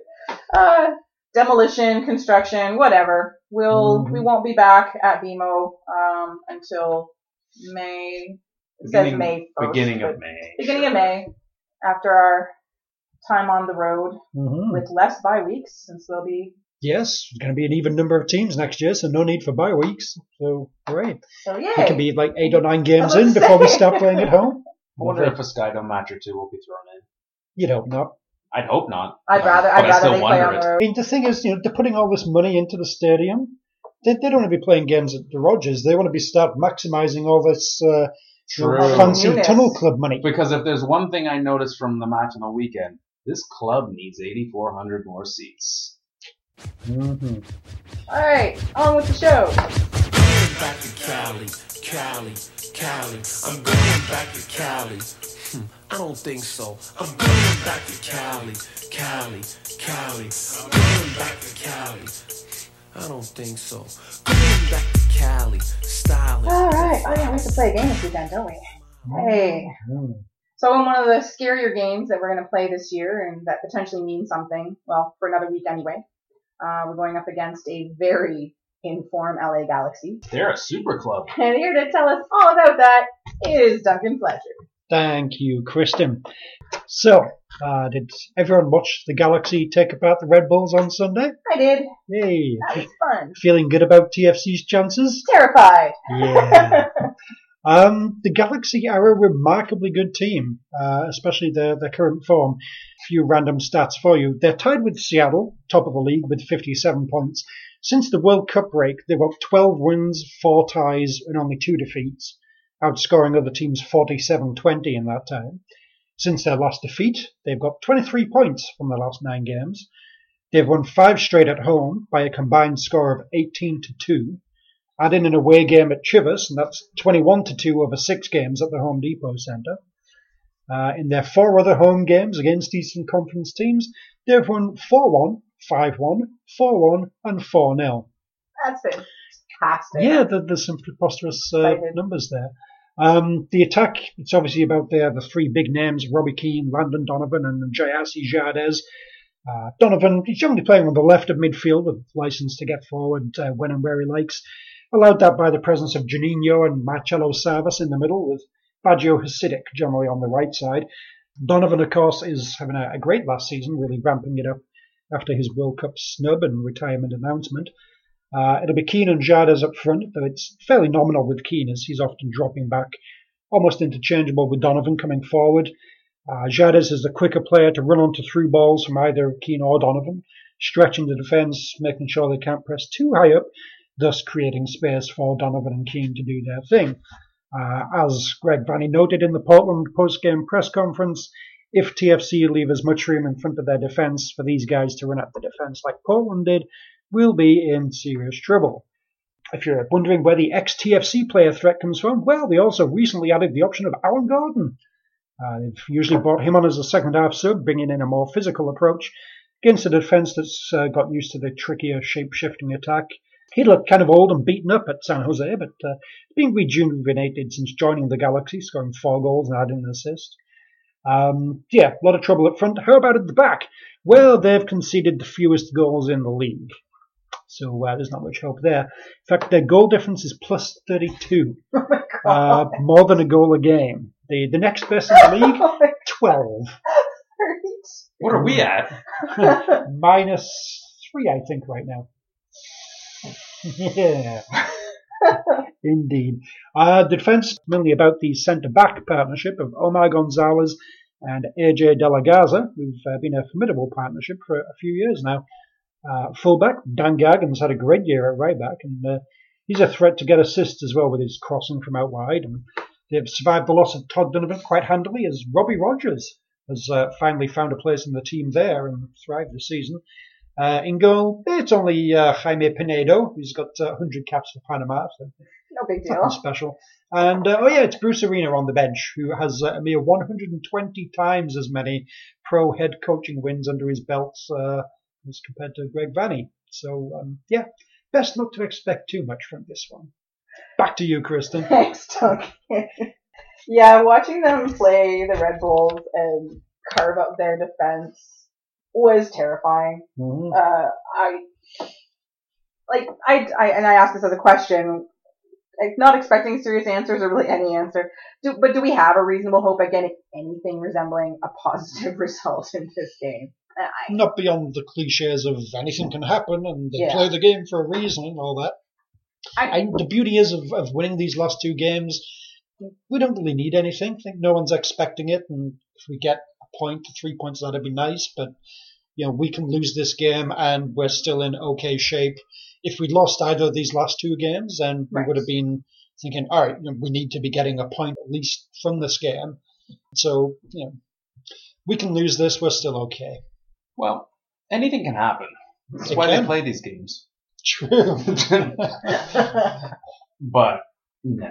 Uh, demolition, construction, whatever. We'll Mhm. we won't be back at BMO um, until May. It says Beginning- May 1st, Beginning of May. beginning of May, after our time on the road Mhm. with less bye weeks, since there'll be Yes, there's going to be an even number of teams next year, so no need for bye weeks. So great. so yay. We can be like eight or nine games in gonna before we say. start playing at home. I wonder if a Skydome match or two will be thrown in. You'd hope not. I'd hope not. I'd rather I'd rather still they play wonder on it. the road. I mean, the thing is, you know, they're putting all this money into the stadium. They, they don't want to be playing games at the Rogers. They want to be start maximising all this uh, you know, fancy Newness. tunnel club money. Because if there's one thing I noticed from the match on the weekend, this club needs 8,400 more seats. hmm All right, on with the show. back to Cali, Cali, Cali. I'm going back to Cali. Hmm, I don't think so. I'm going back to Cali, Cali, Cali. I'm going back to Cali. I don't think so. Going back to Cali, styling. All right. Oh yeah, we have to play a game this weekend, don't we? Hey. So in one of the scarier games that we're going to play this year, and that potentially means something, well, for another week anyway, uh, we're going up against a very informed LA Galaxy. They're a super club. And here to tell us all about that is Duncan Fletcher. Thank you, Kristin. So, Uh, did everyone watch the Galaxy take apart the Red Bulls on Sunday? I did. Yay. That was fun. feeling good about TFC's chances? Terrified. Yeah. Um, the Galaxy are a remarkably good team, uh, especially their, their current form. A few random stats for you. They're tied with Seattle, top of the league, with 57 points. Since the World Cup break, they've got 12 wins, 4 ties, and only 2 defeats, outscoring other teams 47-20 in that time. Since their last defeat, they've got 23 points from the last 9 games. They've won 5 straight at home by a combined score of 18 to 2 add in an away game at Chivas, and that's 21 to 2 over six games at the Home Depot Centre. Uh, in their four other home games against Eastern Conference teams, they've won 4 1, 5 1, 4 1, and 4 0. That's fantastic. Yeah, there, there's some preposterous uh, numbers there. Um, the attack, it's obviously about the, the three big names, Robbie Keane, Landon Donovan, and Gyasi Zardes. Uh, Donovan, he's generally playing on the left of midfield with license to get forward uh, when and where he likes. Allowed that by the presence of Juninho and Marcelo Sarvas in the middle, with Baggio Husidic generally on the right side. Donovan, of course, is having a, a great last season, really ramping it up after his World Cup snub and retirement announcement. Uh, it'll be Keane and Zardes up front, though it's fairly nominal with Keane as he's often dropping back, almost interchangeable with Donovan coming forward. Uh, is the quicker player to run onto through balls from either Keane or Donovan, stretching the defence, making sure they can't press too high up, thus creating space for Donovan and Keane to do their thing. Uh, as Greg Vanney noted in the Portland post-game press conference, if TFC leave as much room in front of their defence for these guys to run at the defence like Portland did, we'll be in serious trouble. If you're wondering where the ex-TFC player threat comes from, well, they also recently added the option of Alan Gordon. Uh, they've usually brought him on as a second half sub, bringing in a more physical approach against a defence that's uh, got used to the trickier shape-shifting attack. He looked kind of old and beaten up at San Jose, but uh, being rejuvenated since joining the Galaxy, scoring four goals and adding an assist. Um, yeah, a lot of trouble up front. How about at the back? Well, they've conceded the fewest goals in the league. So uh, there's not much hope there. In fact, their goal difference is plus 32, Oh my uh, god. more than a goal a game. The, the next best in the league, Oh 12. What are we at? Minus 3, I think, right now. yeah. Indeed. Uh, the defence mainly about the centre-back partnership of Omar Gonzalez and AJ De La Garza, who've uh, been a formidable partnership for a few years now. Uh, fullback, Dan Gargan had a great year at right back, and uh, he's a threat to get assists as well with his crossing from out wide. And they've survived the loss of Todd Dunivant quite handily as Robbie Rogers has uh, finally found a place in the team there and thrived this season. Uh, in goal, it's only uh, Jaime Penedo, who's got uh, 100 caps for Panama, so No big nothing deal. special. And uh, oh yeah, it's Bruce Arena on the bench, who has uh, a mere 120 times as many pro head coaching wins under his belt uh, as compared to Greg Vanney. So um, yeah, best not to expect too much from this one. Back to you, Kristin. Thanks, Duncan. yeah, watching them play the Red Bulls and carve up their defense was terrifying. Mhm. Uh, I like I, I and I asked this as a question, like, not expecting serious answers or really any answer. Do, but do we have a reasonable hope at getting anything resembling a positive result in this game? I, Not beyond the cliches of anything can happen and they Yeah. play the game for a reason and all that. I, I, the beauty is of, of winning these last two games, we don't really need anything. I think no one's expecting it, and if we get a point, three points, that'd be nice. But you know, we can lose this game, and we're still in okay shape. If we'd lost either of these last two games, then we would have been thinking, all right, you know, we need to be getting a point at least from this game. So you know, we can lose this, we're still okay. Well, anything can happen. That's It why can. they play these games. True. But no,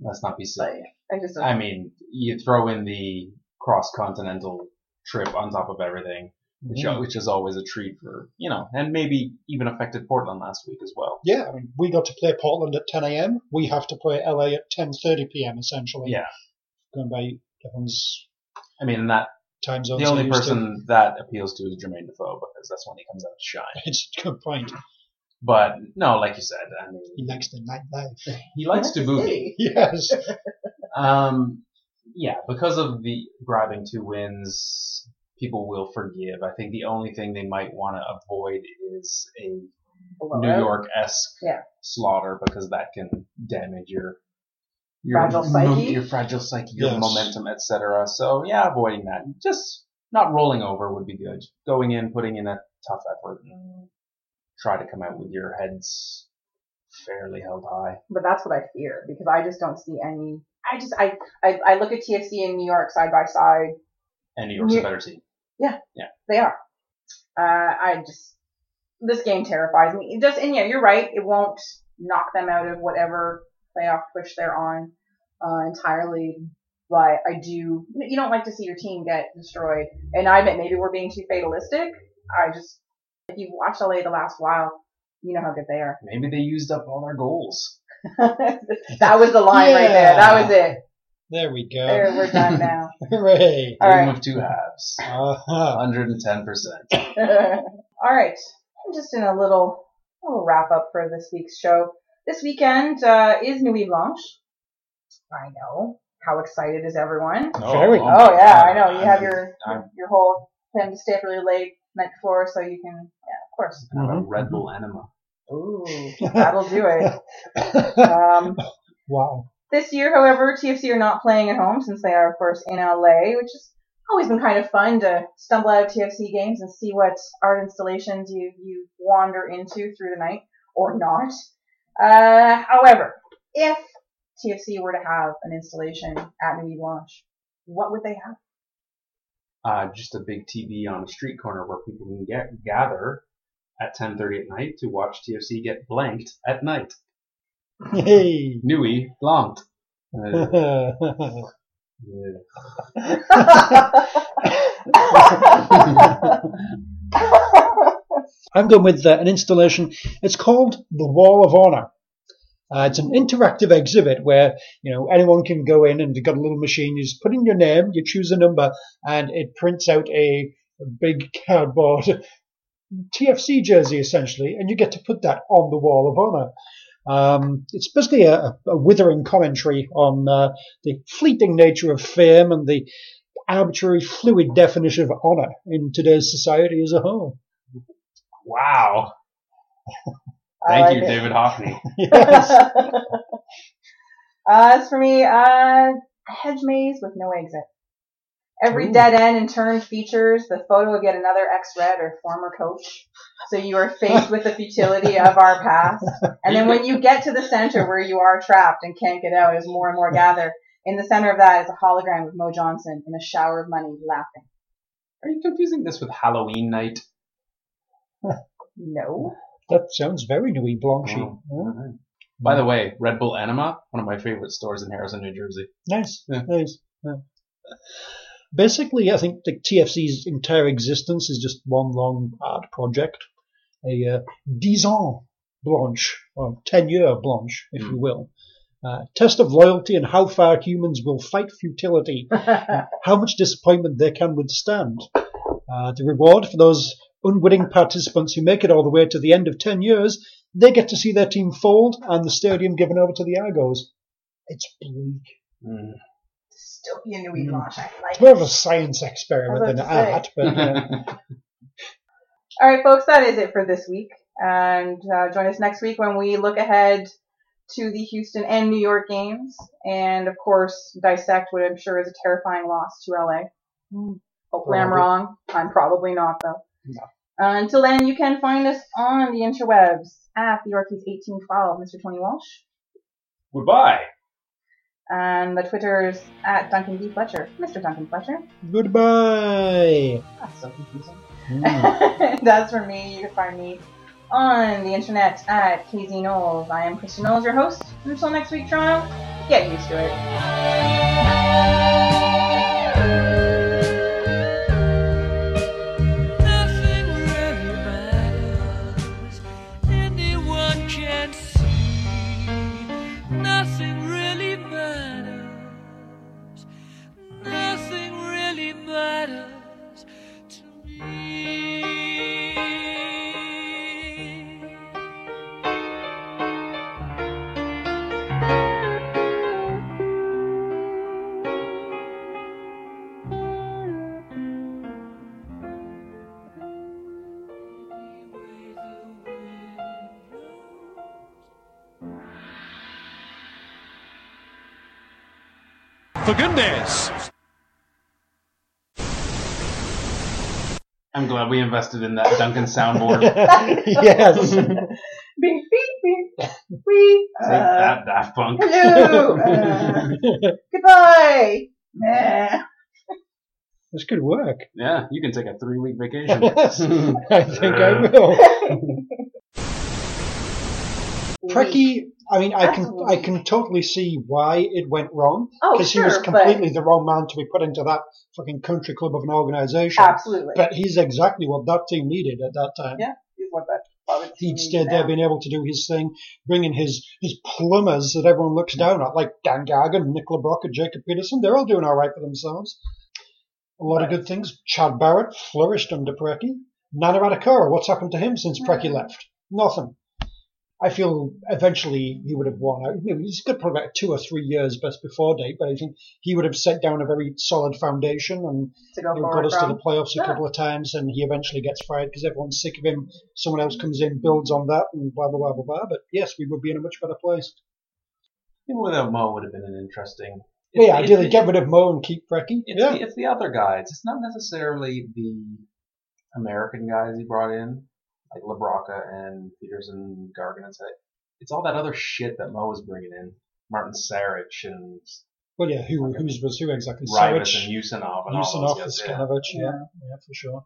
let's not be silly. I just I mean, you throw in the cross-continental trip on top of everything, which, Mhm. which is always a treat for you know, and maybe even affected Portland last week as well. Yeah, I mean, we got to play Portland at 10 a.m. We have to play LA at 10:30 p.m. essentially. Yeah, going by everyone's I mean, and that time zones. the only they're to. person that appeals to is Jermaine Defoe because that's when he comes out to shine. It's a good point. But no, like you said, I mean, He likes the nightlife. he likes to boogie. yes. Um, yeah, because of the grabbing two wins, people will forgive. I think the only thing they might want to avoid is a New York esque Yeah. slaughter because that can damage your your Fragile mo- psyche? your fragile psyche, your Yes. momentum, etc. So yeah, avoiding that. Just not rolling over would be good. Going in, putting in a tough effort, and try to come out with your heads fairly held high. But that's what I fear because I just don't see any. I just I I, I look at TFC in New York side by side. And New York's a Yeah. better team. Yeah, yeah, they are. Uh, I just this game terrifies me. It Just and yeah, you're right. It won't knock them out of whatever playoff push they're on uh, entirely. But I do. You don't like to see your team get destroyed. And I admit maybe we're being too fatalistic. I just if you've watched LA the last while, you know how good they are. Maybe they used up all their goals. that was the line right there. That was it. There we go. There, we're done now. Hooray. All Game right. of two halves. Uh-huh. 110%. All right. Just in a little, little wrap up for this week's show. This weekend uh, is Nuit Blanche. I know. How excited is everyone? Very. Oh, my yeah, I know. You have I'm- your I'm your whole plan to stay up really late night before, so you can. Yeah, of course. gonna have a Mhm. Red Bull enema. Ooh, that'll do it. Um, wow. This year, however, TFC are not playing at home since they are, of course, in LA, which has always been kind of fun to stumble out of TFC games and see what art installations you, you wander into through the night, or not. Uh, however, if TFC were to have an installation at Nuit Blanche, what would they have? Uh, just a big TV on a street corner where people can get gather at 10:30 at night to watch TFC get blanked at night. Hey. Nuit Blanc. Uh, yeah. I'm going with uh, an installation. It's called the Wall of Honor. Uh, it's an interactive exhibit where you know anyone can go in and you've got a little machine. You just put in your name, you choose a number, and it prints out a, big cardboard TFC jersey essentially, and you get to put that on the Wall of Honor. Um, it's basically a, a withering commentary on uh, the fleeting nature of fame and the arbitrary, fluid definition of honor in today's society as a whole. Wow. Thank like you, it. David Hockney. Yes. uh, as for me, uh, a hedge maze with no exit. Every Ooh. dead end in turn features the photo of yet another ex-red or former coach. So you are faced with the futility of our past. And then when you get to the center where you are trapped and can't get out as more and more gather, in the center of that is a hologram of Mo Johnston in a shower of money laughing. Are you confusing this with Halloween night? No. That sounds very Nuit Blanche. Oh, Huh? alright. By the way, Red Bull Enema, one of my favorite stores in Harrison, New Jersey. Nice, Yeah. nice. yeah. Basically, I think the TFC's entire existence is just one long art project, a uh, dix ans blanche, or ten year blanche, if Hmm. you will. Uh, test of loyalty and how far humans will fight futility, how much disappointment they can withstand. Uh, the reward for those unwitting participants who make it all the way to the end of 10 years, they get to see their team fold and the stadium given over to the Argos. It's bleak. Mm. Dystopian Nuit Blanche. Like It's more of a science experiment I was than about to art, but uh, All right, folks, that is it for this week. And uh, join us next week when we look ahead to the Houston and New York games, and of course dissect what I'm sure is a terrifying loss to LA. Hopefully, I'm wrong. I'm probably not though. No. Uh, until then, you can find us on the interwebs at the Yorkies 1812, Mr. Tony Walsh, Goodbye. and the Twitters at Duncan D. Fletcher, Mr. Duncan Fletcher. goodbye. That's so confusing. Mm. That's for me. You can find me on the internet at KZ Knowles. I am Kristin Knowles, your host. Until next week, Toronto, get used to it. Glad we invested in that Duncan soundboard. yes. beep, beep, beep. Beep. Take Uh, that, Daft Punk. hello. Uh, goodbye. Nah. this could work. Yeah, you can take a three week vacation. I think I will. Tricky. I mean, I can I can totally see why it went wrong Oh, because he was sure, completely the wrong man to be put into that fucking country club of an organisation. Absolutely. But he's exactly what that team needed at that time. yeah, is what that probably He'd stayed there, now. being able to do his thing, bringing his his plumbers that everyone looks down at, like Dan Gargan, Nick LaBrocca, and Jacob Peterson. They're all doing all right for themselves. A lot of good things. Chad Barrett flourished under Preki. Nana Attakora, what's happened to him since Preki left? Nothing. I feel eventually he would have won. I mean, he's got probably about two or three years best before date, but I think he would have set down a very solid foundation and to go you know, forward got us to the playoffs Sure. a couple of times, and he eventually gets fired because everyone's sick of him. Someone else comes in, builds on that, and blah blah blah blah blah. But yes, we would be in a much better place. Even without Mo would have been an interesting. But yeah, It's- ideally it's- get rid of Mo and keep Preki. It's, Yeah, the, it's the other guys. It's not necessarily the American guys he brought in, like Labrocca and Peterson, Gargan, and say. It's all that other shit that Mo was bringing in. Martin Saric and well yeah, who who's was who exactly? Rivas Savage, and Usanov and all Yusinov, those guys. Yeah. Yeah, yeah, for sure.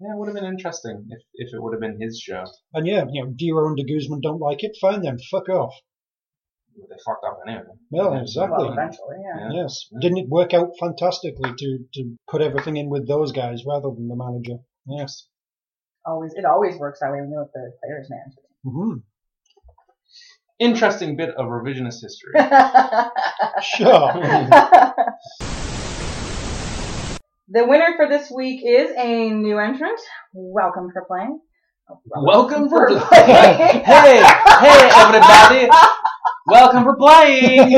yeah, it would have been interesting if, if it would have been his show. And yeah, you know, Dero and De Guzman don't like it. Fine then, fuck off. But they fucked up anyway. Well, Yeah. exactly. Well, eventually, yeah. Yeah. Yes, didn't it work out fantastically to to put everything in with those guys rather than the manager? Yes. Always, it always works that way We know what the players' hmm Interesting bit of revisionist history. Sure. the winner for this week is a new entrant. Welcome for playing. Welcome for for hey, playing. hey, everybody! Welcome for playing.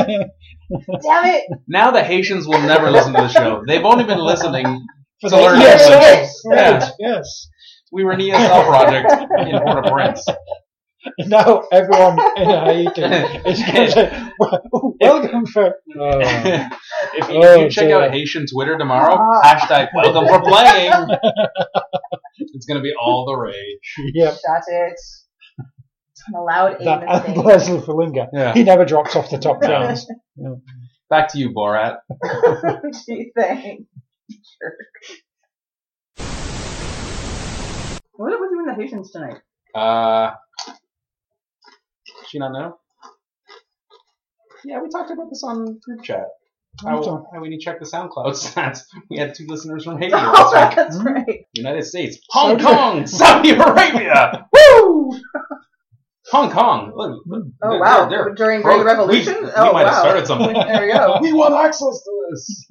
Damn it! Now the Haitians will never listen to the show. They've only been listening. For To learn yes, English. yes, Yeah. yes. We were an ESL project in Port-au-Prince. Now everyone in Haiti is going to say, "Well, welcome for. Oh. if you, Oh, if you check dear. out Haitian Twitter tomorrow, Ah. hashtag welcome for playing. it's gonna be all the rage. Yep, That's it. Allowed a that and mistake. Lesly Fellinga. Yeah. He never drops off the top charts. Back to you, Borat. Gee, thanks. Jerk. What was doing the Haitians tonight? Uh, she not know? Yeah, we talked about this on group chat. How, Okay. how we need to check the SoundCloud stats. We had two listeners from Haiti Oh, last that's right. United States, Hong Kong, Saudi Arabia. Woo! Hong Kong. Look, look, Oh they're- wow! they're- During Bro, During the Revolution. We, we oh might wow! have started something. There we go. we want access to this.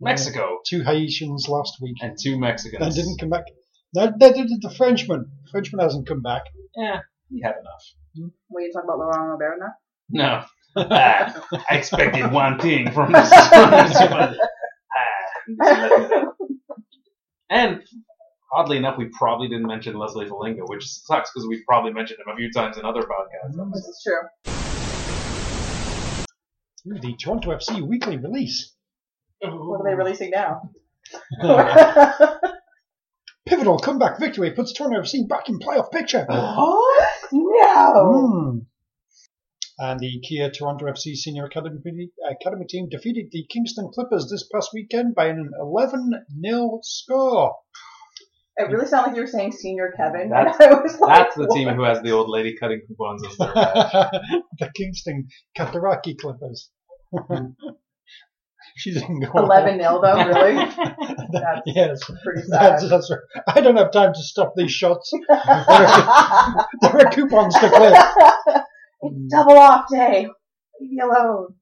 Mexico Two Haitians last week. and two Mexicans. And didn't come back. No, they did the Frenchman. Frenchman hasn't come back. Yeah, we had enough. Will you talk about Laurent Robert now? No. Ah, I expected one thing from this. Ah, and oddly enough, we probably didn't mention Lesly Fellinga, which sucks because we've probably mentioned him a few times in other podcasts. This is true. Ooh, the Toronto FC weekly release. What are they releasing now? Pivotal comeback victory puts Toronto FC back in playoff picture. Oh, no. Hmm. And the Kia Toronto FC Senior Academy, Academy team defeated the Kingston Clippers this past weekend by an 11 0 score. It really sounded like you were saying Senior Kevin. That's- and I was like, That's the team who has the old lady cutting coupons as their badge. the Kingston Cataraqui Clippers. she didn't go 11 nil though, really? That's yes, pretty that's, sad. that's right. I don't have time to stop these shots. there, are, there are coupons to clip. it's double off day. Leave me alone.